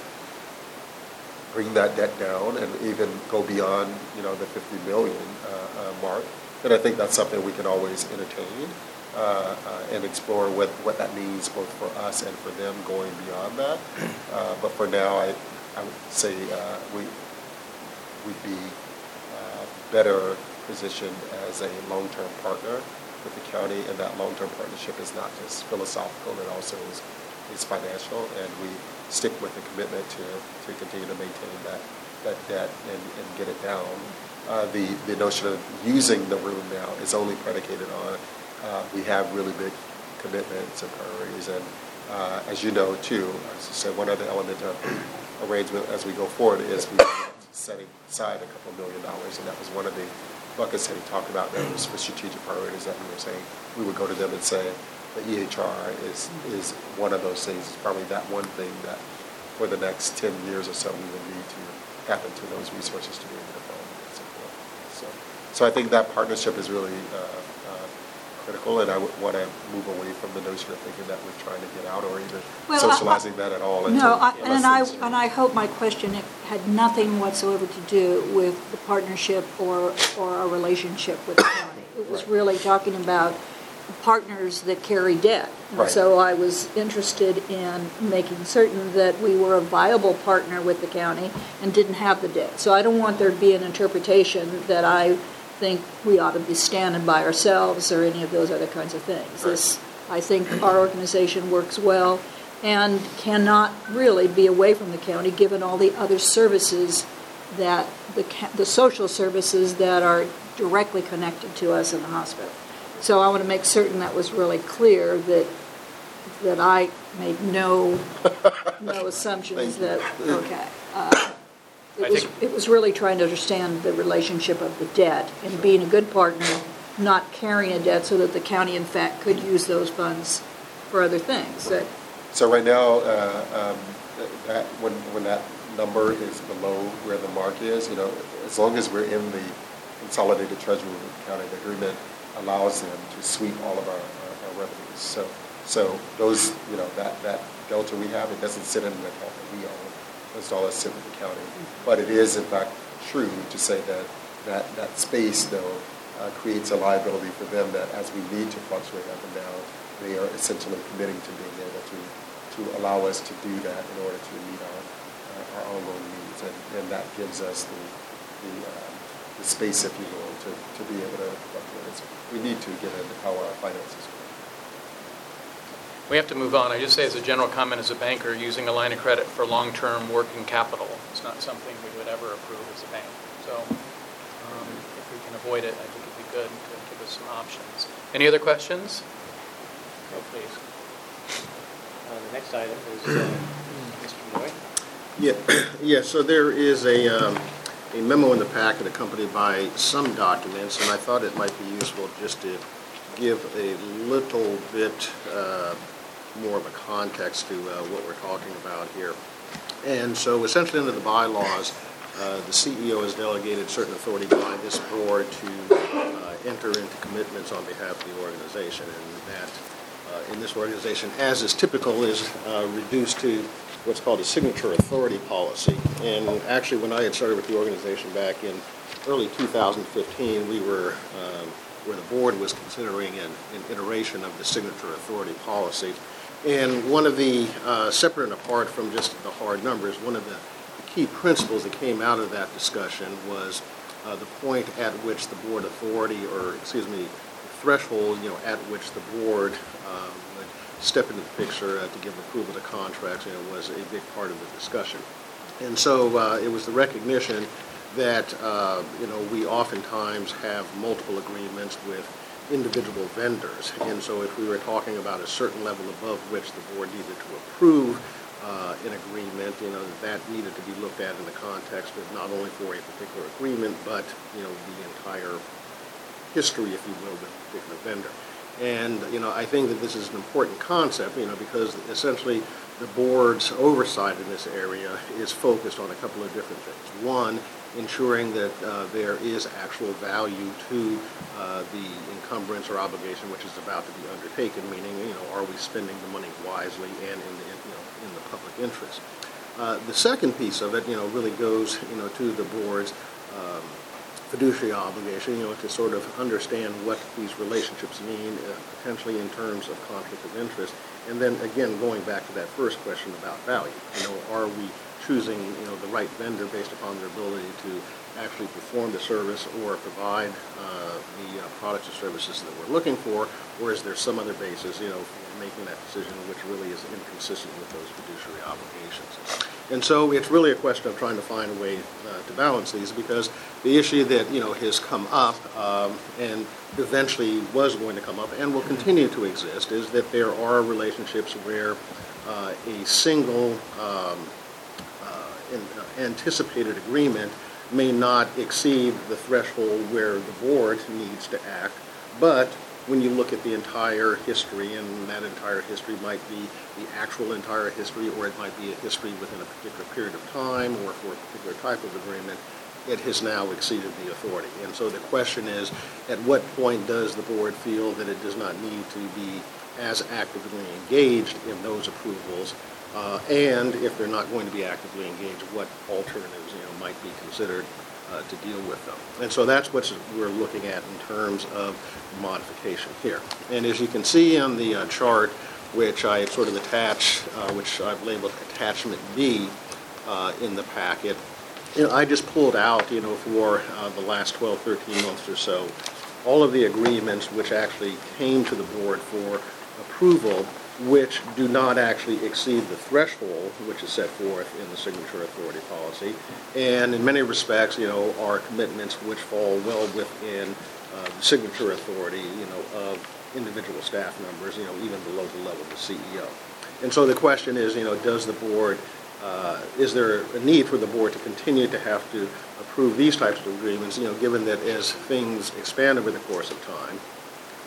bring that debt down and even go beyond you know the 50 million uh, uh, mark, then I think that's something we can always entertain uh, and explore what, what that means both for us and for them going beyond that. Uh, but for now, I, I would say uh, we would be uh, better positioned as a long-term partner with the county, and that long-term partnership is not just philosophical, it also is, is financial, and we stick with the commitment to, to continue to maintain that, that debt and, and get it down. Uh, the, the notion of using the room now is only predicated on, uh, we have really big commitments and priorities, and uh, as you know too, as I said, one other element of arrangement as we go forward is we setting aside a couple million dollars, and that was one of the buckets that he talked about that was for strategic priorities that we were saying we would go to them and say the EHR is is one of those things. It's probably that one thing that for the next 10 years or so we would need to tap into those resources to be able to fund and support. So, so I think that partnership is really uh, critical, and I would want to move away from the notion of thinking that we're trying to get out or even Well, I- socializing that at all. No, I- and I, and I hope my question had nothing whatsoever to do with the partnership or, or our relationship with the county. It was Right. really talking about partners that carry debt. And Right. so I was interested in making certain that we were a viable partner with the county and didn't have the debt. So I don't want there to be an interpretation that I think we ought to be standing by ourselves or any of those other kinds of things. This, I think our organization works well and cannot really be away from the county, given all the other services that, the, the social services that are directly connected to us in the hospital. So I want to make certain that was really clear that, that I made no, no assumptions that, okay. uh, I It was, think- it was really trying to understand the relationship of the debt and being a good partner, not carrying a debt so that the county in fact could use those funds for other things. That, So right now, uh, um, that, when, when that number is below where the mark is, you know, as long as we're in the consolidated treasury accounting agreement allows them to sweep all of our, our our revenues. So, so those, you know, that, that delta we have, it doesn't sit in that we own. Dollars sit with the county. But it is in fact true to say that, that, that space though uh, creates a liability for them that as we need to fluctuate up and down, they are essentially committing to being able to, to allow us to do that in order to meet our, our- our own needs. And, and that gives us the, the, um, the space, if you will, to, to be able to fluctuate. We need to into how our finances. We have to move on. I just say as a general comment, as a banker, using a line of credit for long-term working capital is not something we would ever approve as a bank. So um, if we can avoid it, I think it'd be good to give us some options. Any other questions? Oh, please. Uh, The next item is uh, Mr. Moy. Yeah, yeah, so there is a, um, a memo in the packet accompanied by some documents, and I thought it might be useful just to give a little bit uh, more of a context to uh, what we're talking about here. And so essentially under the bylaws, uh, the CEO has delegated certain authority by this board to uh, enter into commitments on behalf of the organization, and that uh, in this organization, as is typical, is uh, reduced to what's called a signature authority policy. And actually, when I had started with the organization back in early 2015, we were, um, where the board was considering an an iteration of the signature authority policy. And one of the, uh, separate and apart from just the hard numbers, one of the key principles that came out of that discussion was uh, the point at which the board authority, or excuse me, threshold, you know, at which the board uh, would step into the picture uh, to give approval to contracts, you know, was a big part of the discussion. And so uh, it was the recognition that, uh, you know, we oftentimes have multiple agreements with individual vendors. And so if we were talking about a certain level above which the board needed to approve uh, an agreement, you know, that needed to be looked at in the context of not only for a particular agreement, but, you know, the entire history, if you will, with a particular vendor. And, you know, I think that this is an important concept, you know, because essentially the board's oversight in this area is focused on a couple of different things. One, ensuring that uh, there is actual value to uh, the encumbrance or obligation which is about to be undertaken, meaning, you know, are we spending the money wisely and in the, you know, in the public interest? Uh, The second piece of it, you know, really goes, you know, to the board's um, fiduciary obligation, you know, to sort of understand what these relationships mean, uh, potentially in terms of conflict of interest. And then again, going back to that first question about value, you know, are we choosing, you know, the right vendor based upon their ability to actually perform the service or provide uh, the uh, products or services that we're looking for, or is there some other basis, you know, for making that decision which really is inconsistent with those fiduciary obligations? And so it's really a question of trying to find a way uh, to balance these because the issue that, you know, has come up um, and eventually was going to come up and will continue to exist is that there are relationships where uh, a single um, anticipated agreement may not exceed the threshold where the board needs to act, but when you look at the entire history, and that entire history might be the actual entire history, or it might be a history within a particular period of time, or for a particular type of agreement, it has now exceeded the authority. And so the question is, at what point does the board feel that it does not need to be as actively engaged in those approvals? Uh, And if they're not going to be actively engaged, what alternatives, you know, might be considered uh, to deal with them. And so that's what we're looking at in terms of modification here. And as you can see on the uh, chart, which I sort of attach, uh, which I've labeled attachment B uh, in the packet, you know, I just pulled out, you know, for uh, the last 12, 13 months or so, all of the agreements which actually came to the board for approval, which do not actually exceed the threshold which is set forth in the signature authority policy, and in many respects, you know, are commitments which fall well within uh, the signature authority, you know, of individual staff members, you know, even below the level of the CEO. And so the question is, you know, does the board, uh, is there a need for the board to continue to have to approve these types of agreements, you know, given that as things expand over the course of time,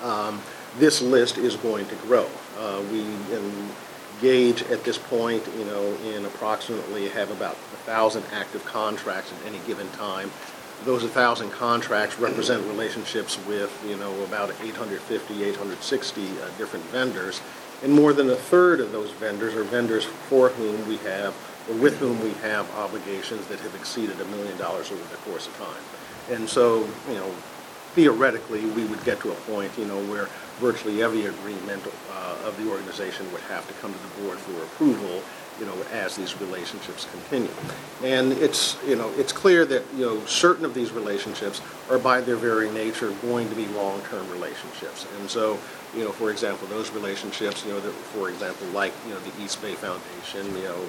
um, this list is going to grow. Uh, We, in gauge at this point, you know, in approximately have about a 1,000 active contracts at any given time. Those 1,000 contracts represent relationships with, you know, about 850, 860 uh, different vendors. And more than a third of those vendors are vendors for whom we have, or with whom we have obligations that have exceeded a million dollars over the course of time. And so, you know, theoretically, we would get to a point, you know, where virtually every agreement uh, of the organization would have to come to the board for approval, you know, as these relationships continue. And it's, you know, it's clear that, you know, certain of these relationships are by their very nature going to be long-term relationships. And so, you know, for example, those relationships, you know, that, for example, like, you know, the East Bay Foundation, you know,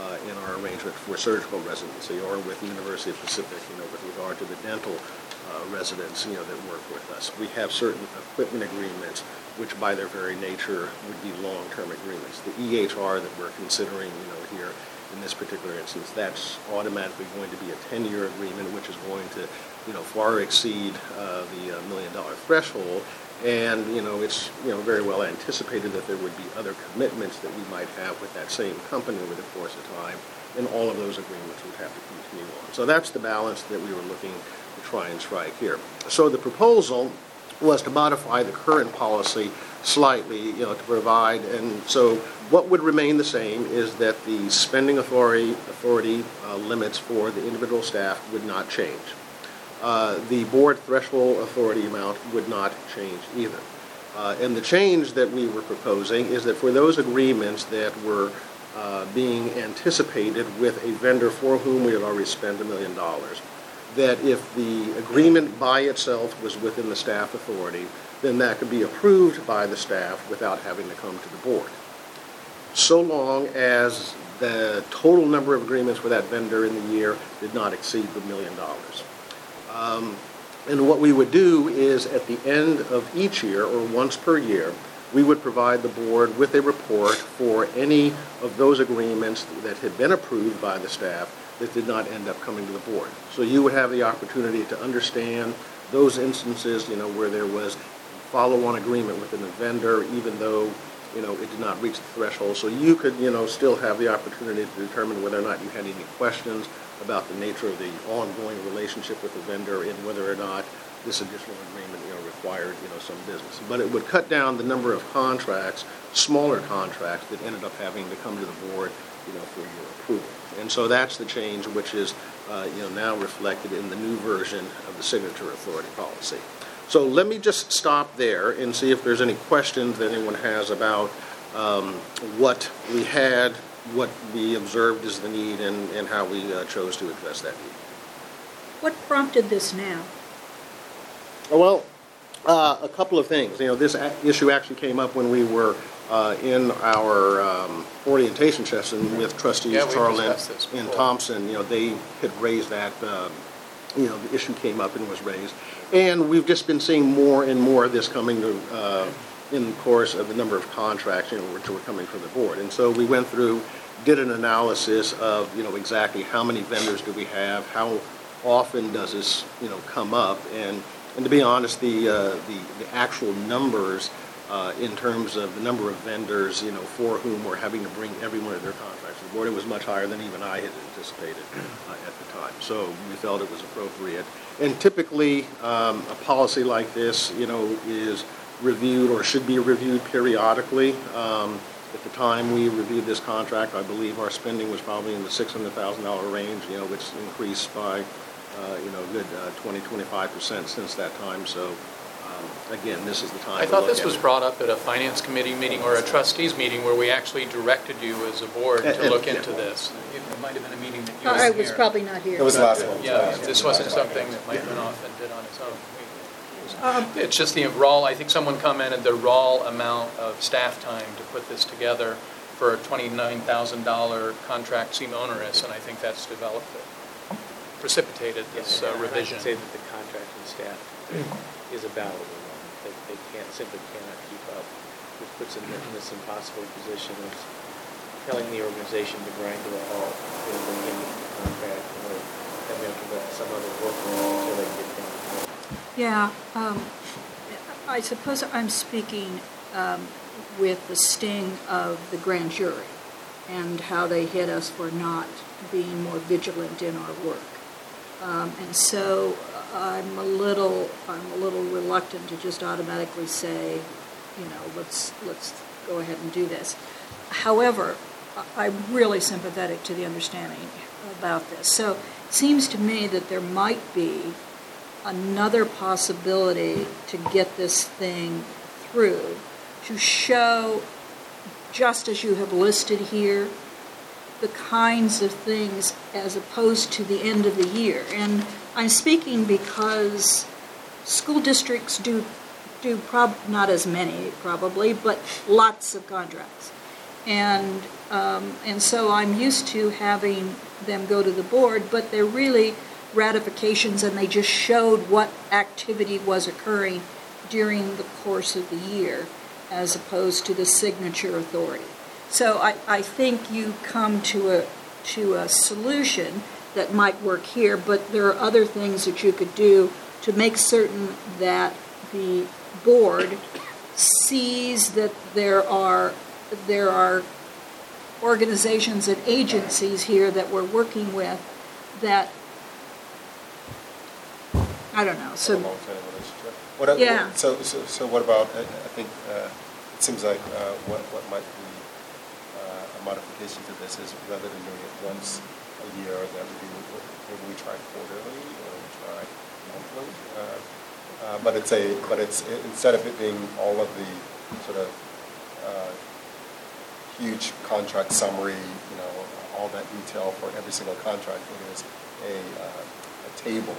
uh, in our arrangement for surgical residency, or with the University of Pacific, you know, with regard to the dental uh, residents, you know, that work with us. We have certain equipment agreements, which by their very nature would be long-term agreements. The EHR that we're considering, you know, here in this particular instance, that's automatically going to be a 10-year agreement, which is going to, you know, far exceed uh, the uh, million-dollar threshold. And, you know, it's, you know, very well anticipated that there would be other commitments that we might have with that same company over the course of time, and all of those agreements would have to continue on. So that's the balance that we were looking to try and strike here. So the proposal was to modify the current policy slightly, you know, to provide, and so what would remain the same is that the spending authority, authority uh, limits for the individual staff would not change. Uh, the board threshold authority amount would not change either. Uh, and the change that we were proposing is that for those agreements that were uh, being anticipated with a vendor for whom we had already spent a million dollars, that if the agreement by itself was within the staff authority, then that could be approved by the staff without having to come to the board. So long as the total number of agreements with that vendor in the year did not exceed the million dollars. Um, and what we would do is at the end of each year, or once per year, we would provide the board with a report for any of those agreements that had been approved by the staff that did not end up coming to the board. So you would have the opportunity to understand those instances, you know, where there was follow-on agreement within the vendor, even though, you know, it did not reach the threshold. So you could, you know, still have the opportunity to determine whether or not you had any questions about the nature of the ongoing relationship with the vendor and whether or not this additional agreement, you know, required, you know, some business. But it would cut down the number of contracts, smaller contracts that ended up having to come to the board, you know, for your approval. And so that's the change which is, uh, you know, now reflected in the new version of the signature authority policy. So let me just stop there and see if there's any questions that anyone has about um, what we had, what we observed as the need, and, and how we uh, chose to address that need. What prompted this now? Well, uh, a couple of things. You know, this a- issue actually came up when we were uh, in our um, orientation session with trustees Yeah, we Charlin this and before. Thompson. You know, they had raised that, um, you know, the issue came up and was raised. And we've just been seeing more and more of this coming to, uh, in the course of the number of contracts, you know, which were coming from the board. And so we went through, did an analysis of, you know, exactly how many vendors do we have, how often does this, you know, come up? And, and to be honest, the, uh, the, the actual numbers uh, in terms of the number of vendors, you know, for whom we're having to bring every one of their contracts the board, it was much higher than even I had anticipated uh, at the time. So we felt it was appropriate. And typically, um, a policy like this, you know, is reviewed or should be reviewed periodically. Um, At the time we reviewed this contract, I believe our spending was probably in the $600,000 range, you know, which increased by, uh, you know, a good uh, 20, 25% since that time. So again, this is the time I to thought look this at was it. brought up at a finance committee meeting or a trustees meeting where we actually directed you as a board And- to and- look yeah. into this. It might have been a meeting that you I weren't was here. probably not here. It was the last one. Yeah, this wasn't something that Mike went off and did on his own. Um, It's just the raw, I think someone commented the raw amount of staff time to put this together for a $29,000 contract seemed onerous, and I think that's developed, it, precipitated this uh, And I would revision. say that the contracting staff is about overwhelmed. They, they can't, simply cannot keep up, which puts them in this impossible position of telling the organization to grind to a halt, know, bring in the contract, or having to let some other work until they get things. Yeah, um, I suppose I'm speaking um, with the sting of the grand jury and how they hit us for not being more vigilant in our work. Um, And so I'm a little, I'm a little reluctant to just automatically say, you know, let's, let's go ahead and do this. However, I'm really sympathetic to the understanding about this. So it seems to me that there might be another possibility to get this thing through, to show, just as you have listed here, the kinds of things as opposed to the end of the year. And I'm speaking because school districts do, do prob, not as many probably, but lots of contracts. And, um, and so I'm used to having them go to the board, but they're really ratifications and they just showed what activity was occurring during the course of the year as opposed to the signature authority. So I, I think you come to a, to a solution that might work here, but there are other things that you could do to make certain that the board sees that there are, there are organizations and agencies here that we're working with that, I don't know, so. What Yeah. So, so, so what about, I I think, uh, it seems like uh, what, what might be uh, a modification to this is rather than doing it once a year, that we we try quarterly or we try monthly. Uh, uh, But it's a, but it's, instead of it being all of the sort of uh, huge contract summary, you know, all that detail for every single contract. It is a, uh, a table,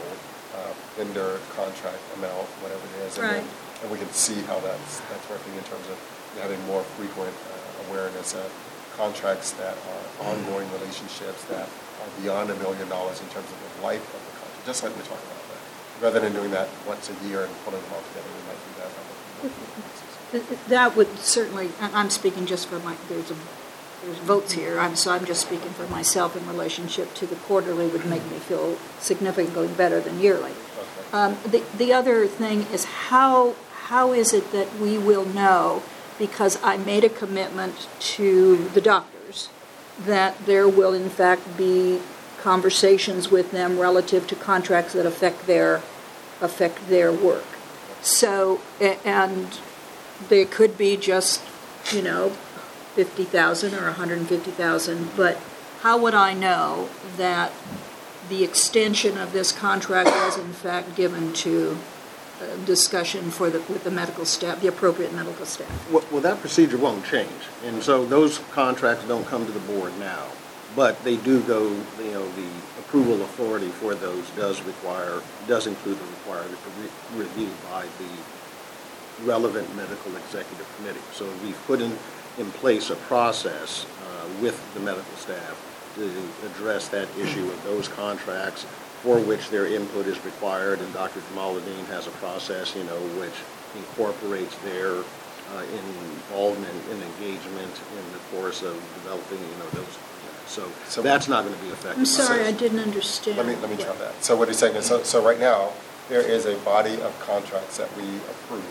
uh, vendor contract amount, whatever it is. and then- And we can see how that's, that's working in terms of having more frequent uh, awareness of contracts that are ongoing relationships that are beyond a million dollars in terms of life of the contract, just like we talked about that. Rather than doing that once a year and pulling them all together, we might do that on a monthly basis. that would certainly, I'm speaking just for my, there's a, there's votes here, I'm, so I'm just speaking for myself in relationship to the quarterly would make me feel significantly better than yearly. Okay. Um, The, the other thing is how, how is it that we will know, because I made a commitment to the doctors, that there will in fact be conversations with them relative to contracts that affect their, affect their work. So, and they could be just, you know, 50,000 or 150,000, but how would I know that the extension of this contract was in fact given to uh, discussion for the, with the medical staff, the appropriate medical staff? Well, well, that procedure won't change, and so those contracts don't come to the board now, but they do go, you know, the approval authority for those does require, does include the required re- review by the relevant medical executive committee. So we've put in, in place a process uh, with the medical staff to address that issue of those contracts for which their input is required, and Dr. Jamaleddine has a process, you know, which incorporates their uh, involvement and engagement in the course of developing, you know, those, so So- that's not going to be affected. I'm sorry, this. I didn't understand. Let me, let me try that. So what he's saying is, so, so right now, there is a body of contracts that we approve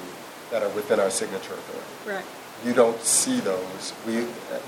that are within our signature authority. Right, You don't see those. We,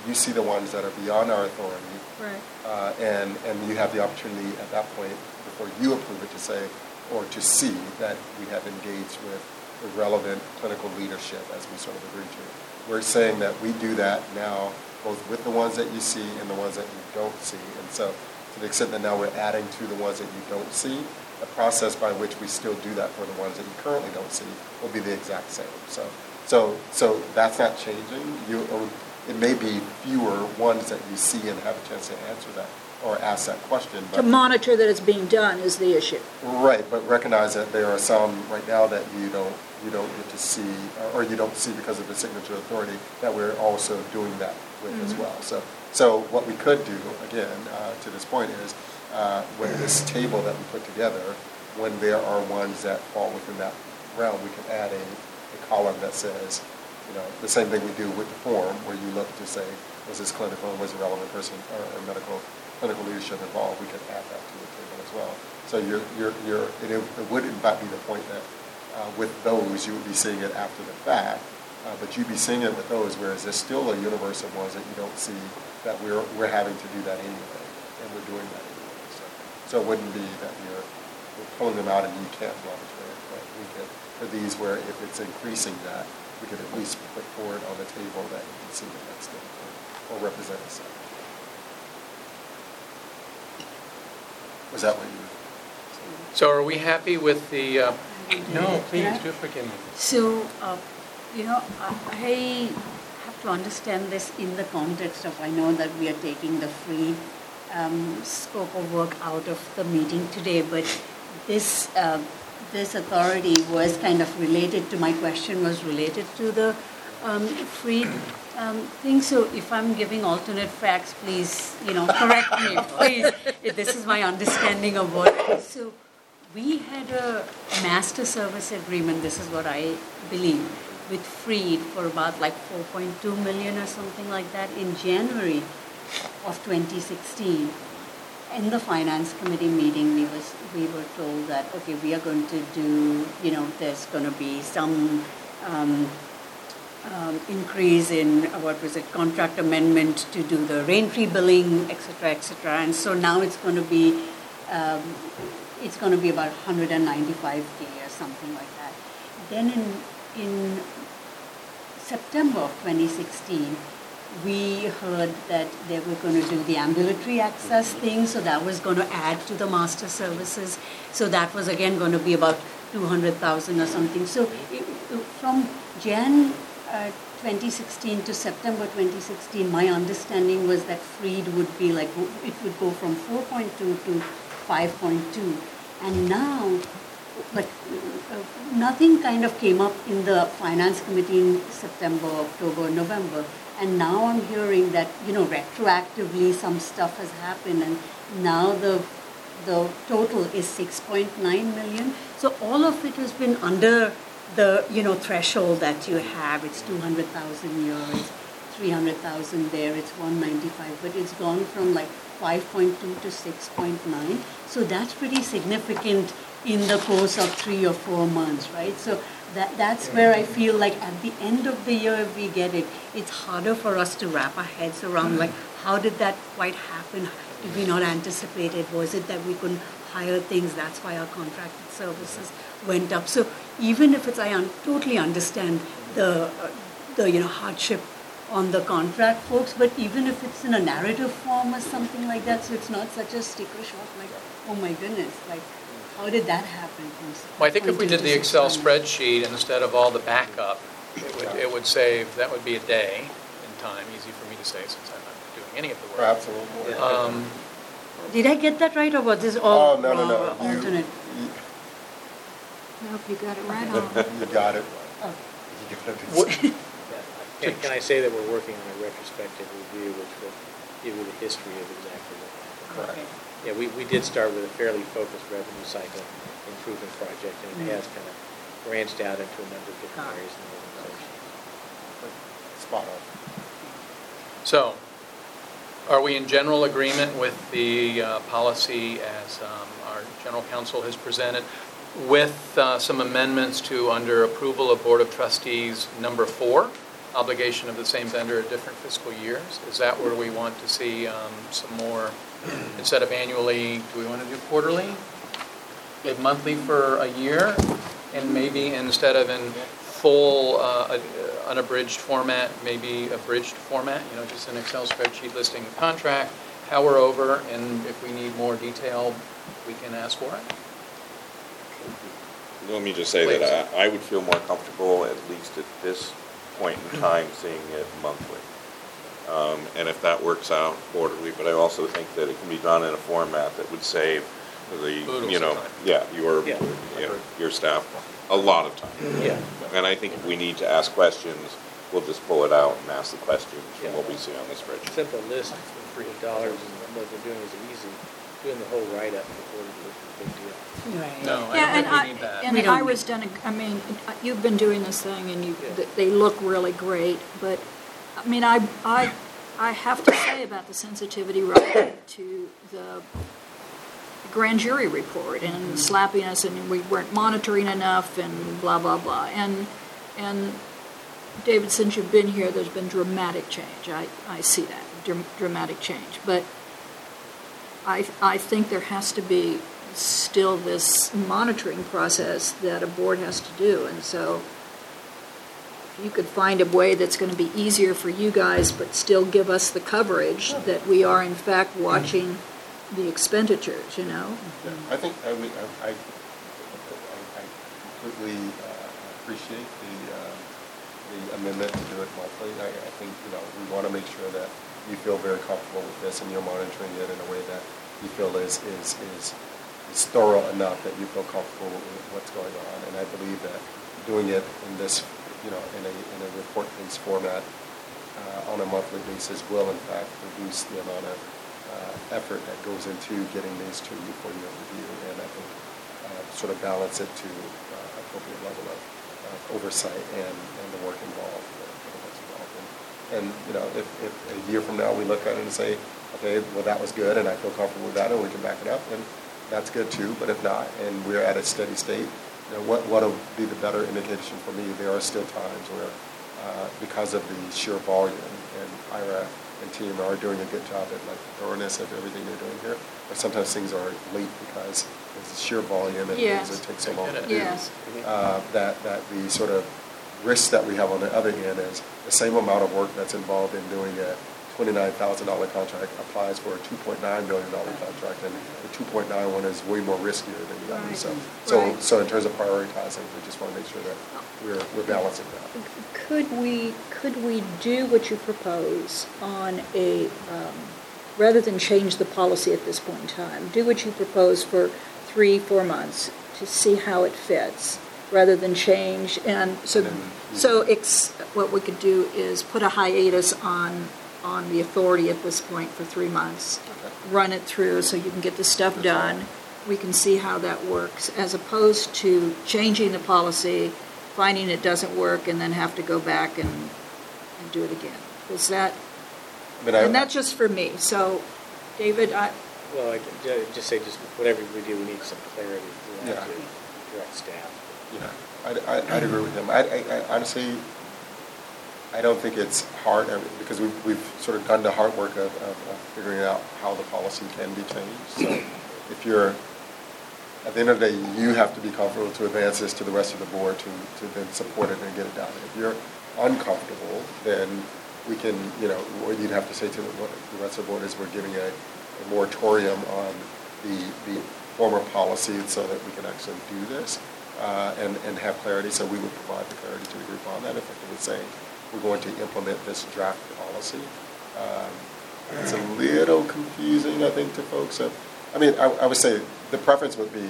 you see the ones that are beyond our authority. right. Uh, and, and you have the opportunity at that point, before you approve it, to say, or to see that we have engaged with the relevant clinical leadership as we sort of agreed to. We're saying that we do that now, both with the ones that you see and the ones that you don't see. And so, to the extent that now we're adding to the ones that you don't see, the process by which we still do that for the ones that you currently don't see will be the exact same. So, so, so that's not changing. You, or it may be fewer ones that you see and have a chance to answer that or ask that question. To monitor that it's being done is the issue. right, but recognize that there are some right now that you don't you don't get to see or you don't see because of the signature authority that we're also doing that with as well. So, so what we could do again uh, to this point is uh, with this table that we put together, when there are ones that fall within that realm, we can add a, a column that says, you know, the same thing we do with the form, where you look to say, was this clinical and was a relevant person or, or medical clinical leadership involved? We could add that to the table as well. So you're, you're, you're, it, it would in fact be the point that uh, with those, you would be seeing it after the fact, Uh, But you'd be seeing it with those, whereas there's still a universe of ones that you don't see that we're, we're having to do that anyway, and we're doing that anyway. So, so it wouldn't be that you're, we're pulling them out and you can't monitor it, but we could, for these where if it's increasing that, we could at least put forward on the table that you can see that that's still, or represent a set. Was that what you? were saying? So are we happy with the, uh, no, please, do forgive me. So, uh, you know, I have to understand this in the context of, I know that we are taking the free um, scope of work out of the meeting today, but this, uh, this authority was kind of related to, my question was related to the um, free um, thing. So if I'm giving alternate facts, please, you know, correct me, please. If This is my understanding of what, so we had a master service agreement, this is what I believe, with Freed for about like 4.2 million or something like that in January of 2016. In the finance committee meeting, we was, we were told that, okay, we are going to do, you know, there's going to be some um, um, increase in, uh, what was it, contract amendment to do the rain-free billing, et cetera, et cetera. And so now it's going to be, um, it's going to be about 195K or something like that. Then in, in September of 2016, we heard that they were going to do the ambulatory access thing, so that was going to add to the master services. So that was again going to be about 200,000 or something. So it, from Jan uh, 2016 to September 2016, my understanding was that Freed would be like, it would go from 4.2 to 5.2. And now, but uh, nothing kind of came up in the finance committee in September, October, November. And now I'm hearing that, you know, retroactively some stuff has happened and now the the total is 6.9 million. So all of it has been under the, you know, threshold that you have. It's 200,000 here, it's 300,000 there, it's 195, but it's gone from like 5.2 to 6.9. So that's pretty significant in the course of three or four months, right? So that, that's where I feel like at the end of the year, if we get it, it's harder for us to wrap our heads around like, how did that quite happen? Did we not anticipate it? Was it that we couldn't hire things? That's why our contracted services went up. So even if it's, I un- totally understand the, uh, the you know hardship on the contract folks, but even if it's in a narrative form or something like that, so it's not such a sticker shock like, oh my goodness, like how did that happen? Well, I think if we did the Excel spreadsheet instead of all the backup, it would, it would save, that would be a day in time, easy for me to say since I'm not doing any of the work. Absolutely. Um, Did I get that right, or was this all Oh, no, no, no. or You- alternate? Nope, you got it right on. You got it. Oh. You got it. What- Can can I say that we're working on a retrospective review, which will give you the history of exactly what happened? Okay. Yeah, we, we did start with a fairly focused revenue cycle improvement project, and it has kind of branched out into a number of different Got areas in the organization. Spot on. So, are we in general agreement with the uh, policy as um, our general counsel has presented, with uh, some amendments to under approval of Board of Trustees number four, obligation of the same vendor at different fiscal years? Is that where we want to see um, some more, instead of annually, do we want to do quarterly? Maybe monthly for a year, and maybe instead of in full uh, unabridged format, maybe abridged format, you know, just an Excel spreadsheet listing the contract, how we're over, and if we need more detail, we can ask for it. Let me just say that I, I would feel more comfortable, at least at this point in time, seeing it monthly. Um, and if that works out quarterly, but I also think that it can be done in a format that would save the, you know, time. yeah, your, Yeah. you know, your staff a lot of time. Yeah. And I think if we need to ask questions, we'll just pull it out and ask the questions from what we see on the spreadsheet. Simple list for three dollars, and what we're doing is easy. Doing the whole write-up before we is a big deal. Right. No, I Yeah, don't and think I, we need that. and We don't Ira's done, a- I mean, you've been doing this thing and you, Yeah. they look really great, but, I mean, I, I, I have to say about the sensitivity relative to the grand jury report and slapping us and we weren't monitoring enough and blah, blah, blah. And, and David, since you've been here, there's been dramatic change. I, I see that, dram- dramatic change. But I, I think there has to be still this monitoring process that a board has to do. And so you could find a way that's going to be easier for you guys, but still give us the coverage that we are in fact watching the expenditures, you know? Yeah, I think, I, mean, I, I I completely uh, appreciate the, uh, the amendment to do it monthly. I, I think, you know, we want to make sure that you feel very comfortable with this and you're monitoring it in a way that you feel is, is, is, is thorough enough that you feel comfortable with what's going on. And I believe that doing it in this, you know, in a, in a report-based format uh, on a monthly basis will in fact reduce the amount of uh, effort that goes into getting these to you for your review, and I think uh, sort of balance it to uh, appropriate level of uh, oversight and, and the work involved. And, and, you know, if, if a year from now we look at it and say, okay, well, that was good, and I feel comfortable with that, and we can back it up, then that's good too, but if not, and we're at a steady state, you know, what what will be the better indication for me? There are still times where, uh, because of the sheer volume, and Ira and team are doing a good job at like thoroughness of everything they're doing here, but sometimes things are late because it's sheer volume and yes. things so long to do. Yes. Mm-hmm. Uh, that that the sort of risk that we have on the other end is the same amount of work that's involved in doing it $29,000 contract applies for a $2.9 million contract, and the 2.91 is way more riskier than the other. Right. So, so, Right. so in terms of prioritizing, we just want to make sure that we're, we're balancing that. Could we, could we do what you propose on a, um, rather than change the policy at this point in time, do what you propose for three, four months to see how it fits, rather than change? And so, so, ex- what we could do is put a hiatus on on the authority at this point for three months. Okay. Run it through so you can get the stuff done. We can see how that works, as opposed to changing the policy, finding it doesn't work, and then have to go back and, and do it again. Is that, I mean, I- and that's just for me. So, David, I, Well, I can just say, just whatever we do, we need some clarity. We have Yeah. to direct staff. Yeah, I'd, I'd I'd agree with him. I, I, I honestly, I don't think it's hard, because we've, we've sort of done the hard work of, of of figuring out how the policy can be changed. So if you're, at the end of the day, you have to be comfortable to advance this to the rest of the board to, to then support it and get it done. If you're uncomfortable, then we can, you know, what you'd have to say to the, the rest of the board is we're giving a, a moratorium on the, the former policy so that we can actually do this uh, and, and have clarity. So we would provide the clarity to the group on that, effectively saying, we're going to implement this draft policy. Um, It's a little confusing, I think, to folks. So, I mean, I, I would say the preference would be,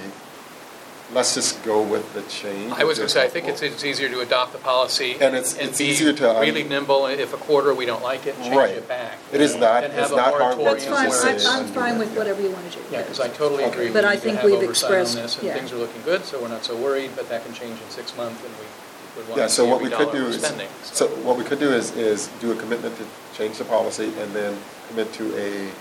let's just go with the change. I was going to say, I think it's, it's easier to adopt the policy. And it's- it's be easier to, um, Really nimble, if a quarter we don't like it, change Right. it back. It is not- it's a not hard work that's fine. I'm, I'm fine with whatever you want to do. Yeah, because I totally agree. But We I need to think have we've oversight on expressed- this, and yeah. things are looking good, so we're not so worried, but that can change in six months, and we would want Yeah, to so see what every we could dollar do we're is, spending. so what we could do is, is do a commitment to change the policy and then commit to a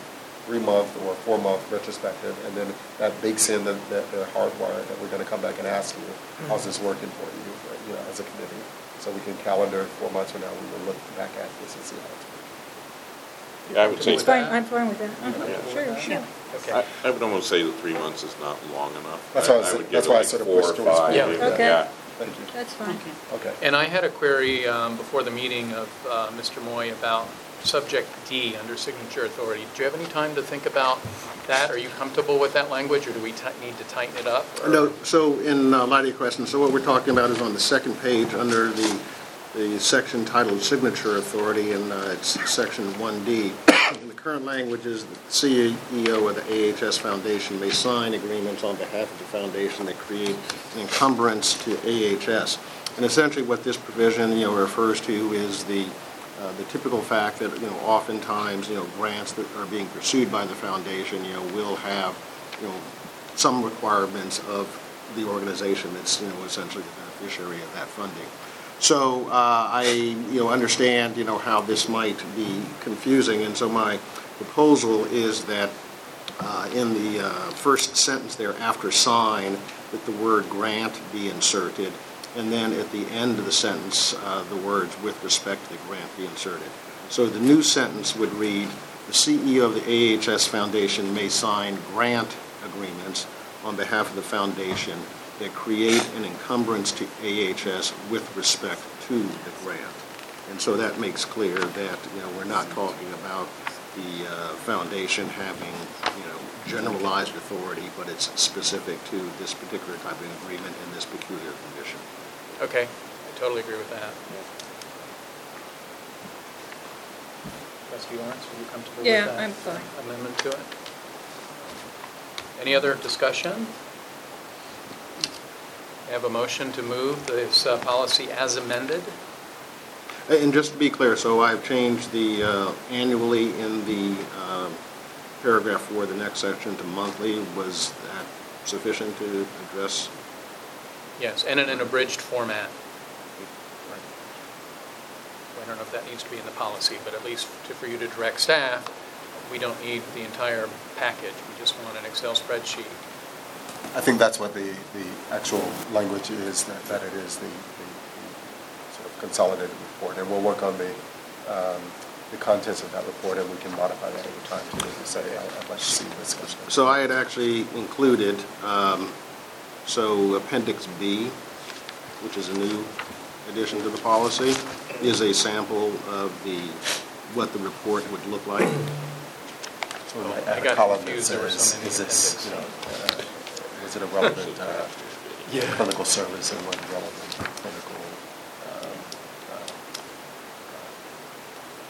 three-month or four-month retrospective, and then that bakes in the, the the hardwire that we're gonna come back and ask you, how's this working for you, you know, as a committee? So we can calendar four months from now, we will look back at this and see how it's working. Yeah, I would say, It's fine, I'm fine with that. Uh-huh. Yeah. Sure, sure. Okay. I I would almost say that three months is not long enough. That's why I I said- would give that's it why I like sort of four pushed or towards five, four. maybe. Okay. Yeah. Thank you. That's fine. Okay. And I had a query um, before the meeting of uh, Mr. Moy about subject D under signature authority. Do you have any time to think about that? Are you comfortable with that language, or do we ti- need to tighten it up? or- No, so in uh, light of your question, so what we're talking about is on the second page, under the, the section titled Signature Authority, and uh, it's section 1D. In the current language is the CEO of the AHS Foundation may sign agreements on behalf of the foundation that create an encumbrance to AHS. And essentially what this provision, you know, refers to is the, uh, the typical fact that, you know, oftentimes, you know, grants that are being pursued by the foundation, you know, will have, you know, some requirements of the organization that's, you know, essentially the beneficiary of that funding. So uh, I, you know, understand, you know, how this might be confusing, and so my proposal is that uh, in the uh, first sentence there, after sign, that the word grant be inserted, and then at the end of the sentence, uh, the words "with respect to the grant" be inserted. So the new sentence would read, "The CEO of the AHS Foundation may sign grant agreements on behalf of the foundation that create an encumbrance to AHS with respect to the grant." And so that makes clear that, you know, we're not talking about the uh, foundation having, you know, generalized authority, but it's specific to this particular type of agreement in this peculiar condition. Okay, I totally agree with that. Trustee Lawrence, are you comfortable with Yeah, that? I'm fine. Amendment to it? Any other discussion? I have a motion to move this uh, policy as amended. And just to be clear, so I've changed the uh, annually in the um, paragraph for the next section to monthly. Was that sufficient to address? Yes, and in an abridged format. I don't know if that needs to be in the policy, but at least to- for you to direct staff, we don't need the entire package. We just want an Excel spreadsheet. I think that's what the, the actual language is, that, that it is the, the the sort of consolidated report. And we'll work on the, um, the contents of that report, and we can modify that over time to to say, I- I'd like to see this. So I had actually included, um, so Appendix B, which is a new addition to the policy, is a sample of the, what the report would look like. So we might I add a got column that confused, there were so says, many is this, you know, uh, was it a relevant uh, clinical service and what relevant clinical um, uh,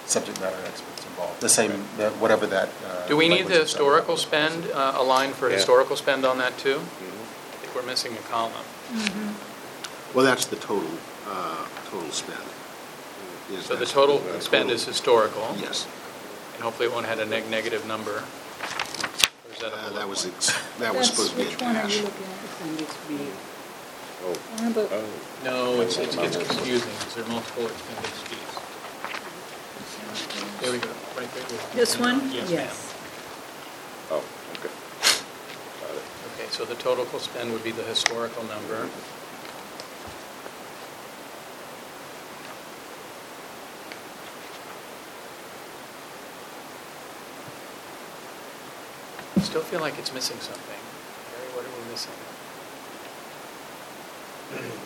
subject matter experts involved? The same, that- whatever that. uh, Do we need the language is. historical spend, uh, a line for Yeah. historical spend on that too? Mhm. I think we're missing a column. Well, that's the total, uh, total spend. Is So the that- total the spend total. is historical? Yes. And hopefully it won't have a neg- negative number? Or is that a Uh, That was, ex- that was That's- supposed to be a Which one are dash. you looking at? Appendix B. Oh, How about- oh. No, it's, it gets confusing because there are multiple appendix Ds. There we go, right there. This one? Yes, ma'am. Oh, okay. Got it. Okay, so the total spend would be the historical number. I still feel like it's missing something. Gary, what are we missing? Hmm.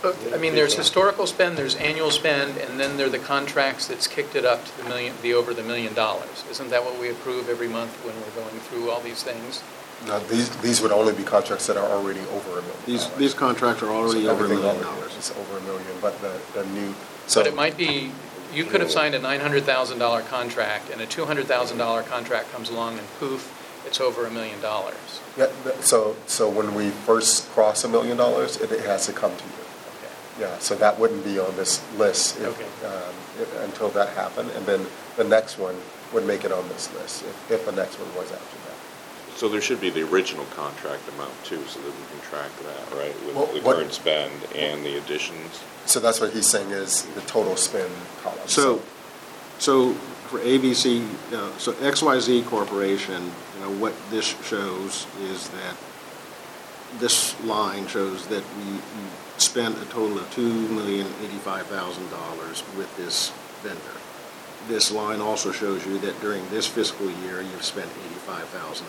But, I mean, there's historical spend, there's annual spend, and then there are the contracts that's kicked it up to the million, the over the million dollars. Isn't that what we approve every month when we're going through all these things? No, these, these would only be contracts that are already over a million. These, dollars. these contracts are already So over a everything million already dollars. is over a million, but the, the new, so. But it might be, you could have signed a $900,000 contract, and a $200,000 contract comes along, and poof, it's over a million dollars. Yeah, th- so, so when we first cross a million dollars, it, it has to come to you. Okay. Yeah, so that wouldn't be on this list if, Okay. um, if- until that happened, and then the next one would make it on this list, if, if the next one was after. So there should be the original contract amount too, so that we can track that, right? Well, With the what- current spend and the additions. So that's what he's saying is the total spend column. So, so for ABC, uh, so XYZ Corporation, you know, what this shows is that this line shows that we we spent a total of $2,085,000 with this vendor. This line also shows you that during this fiscal year, you've spent $85,000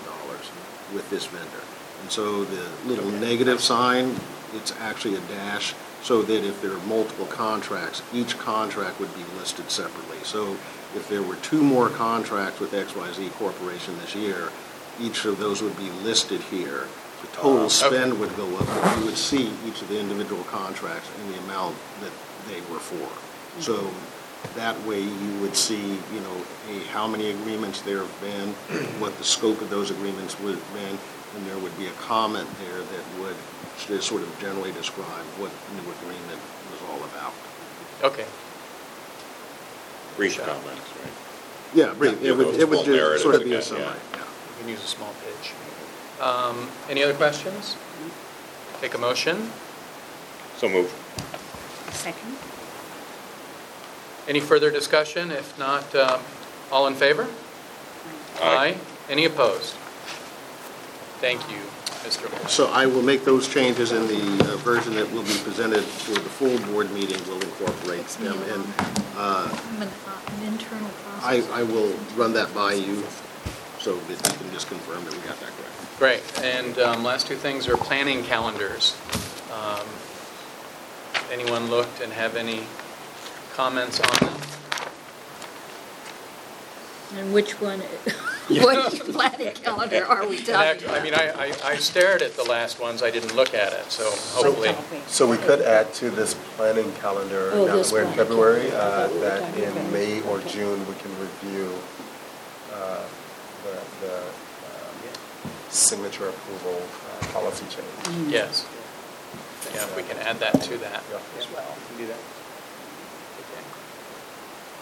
with this vendor. And so the little negative sign, it's actually a dash, so that if there are multiple contracts, each contract would be listed separately. So if there were two more contracts with XYZ Corporation this year, each of those would be listed here. The total uh-huh. spend would go up, but you would see each of the individual contracts and the amount that they were for. So that way you would see, you know, a, how many agreements there have been, what the scope of those agreements would have been, and there would be a comment there that would just sort of generally describe what the new agreement was all about. Okay, Brief comments, right? Yeah, brief, Yeah, it would, those it would just sort of be a again, summary, yeah. yeah. we can use a small pitch. Um, Any other questions? Take a motion. So move. Second? Any further discussion? If not, um, all in favor? Aye. Any opposed? Thank you, Mr. Lawrence. So I will make those changes, in the uh, version that will be presented for the full board meeting will incorporate them. And uh, An an internal I, process. I will run that by you, so that you can just confirm that we got that correct. Great. And um, last two things are planning calendars. Um, Anyone looked and have any comments on them? And which one, what planning calendar are we And talking act- I mean, I I I stared at the last ones, I didn't look at it, so hopefully. So we could add to this planning calendar, Oh, now this that we're in one. February, uh, thought we were that in about- May or June, we can review uh, the, the um, signature approval uh, policy change. Yes. Yeah, we can add that to that Yeah. as well. Do that.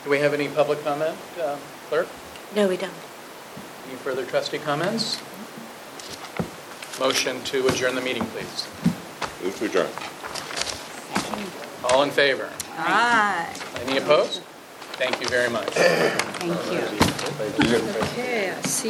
Okay. Do we have any public comment, uh, clerk? No, we don't. Any further trustee comments? Motion to adjourn the meeting, please. Move to adjourn. All in favor? Aye. Any opposed? Thank you very much. Thank you. Thank you. Okay, I see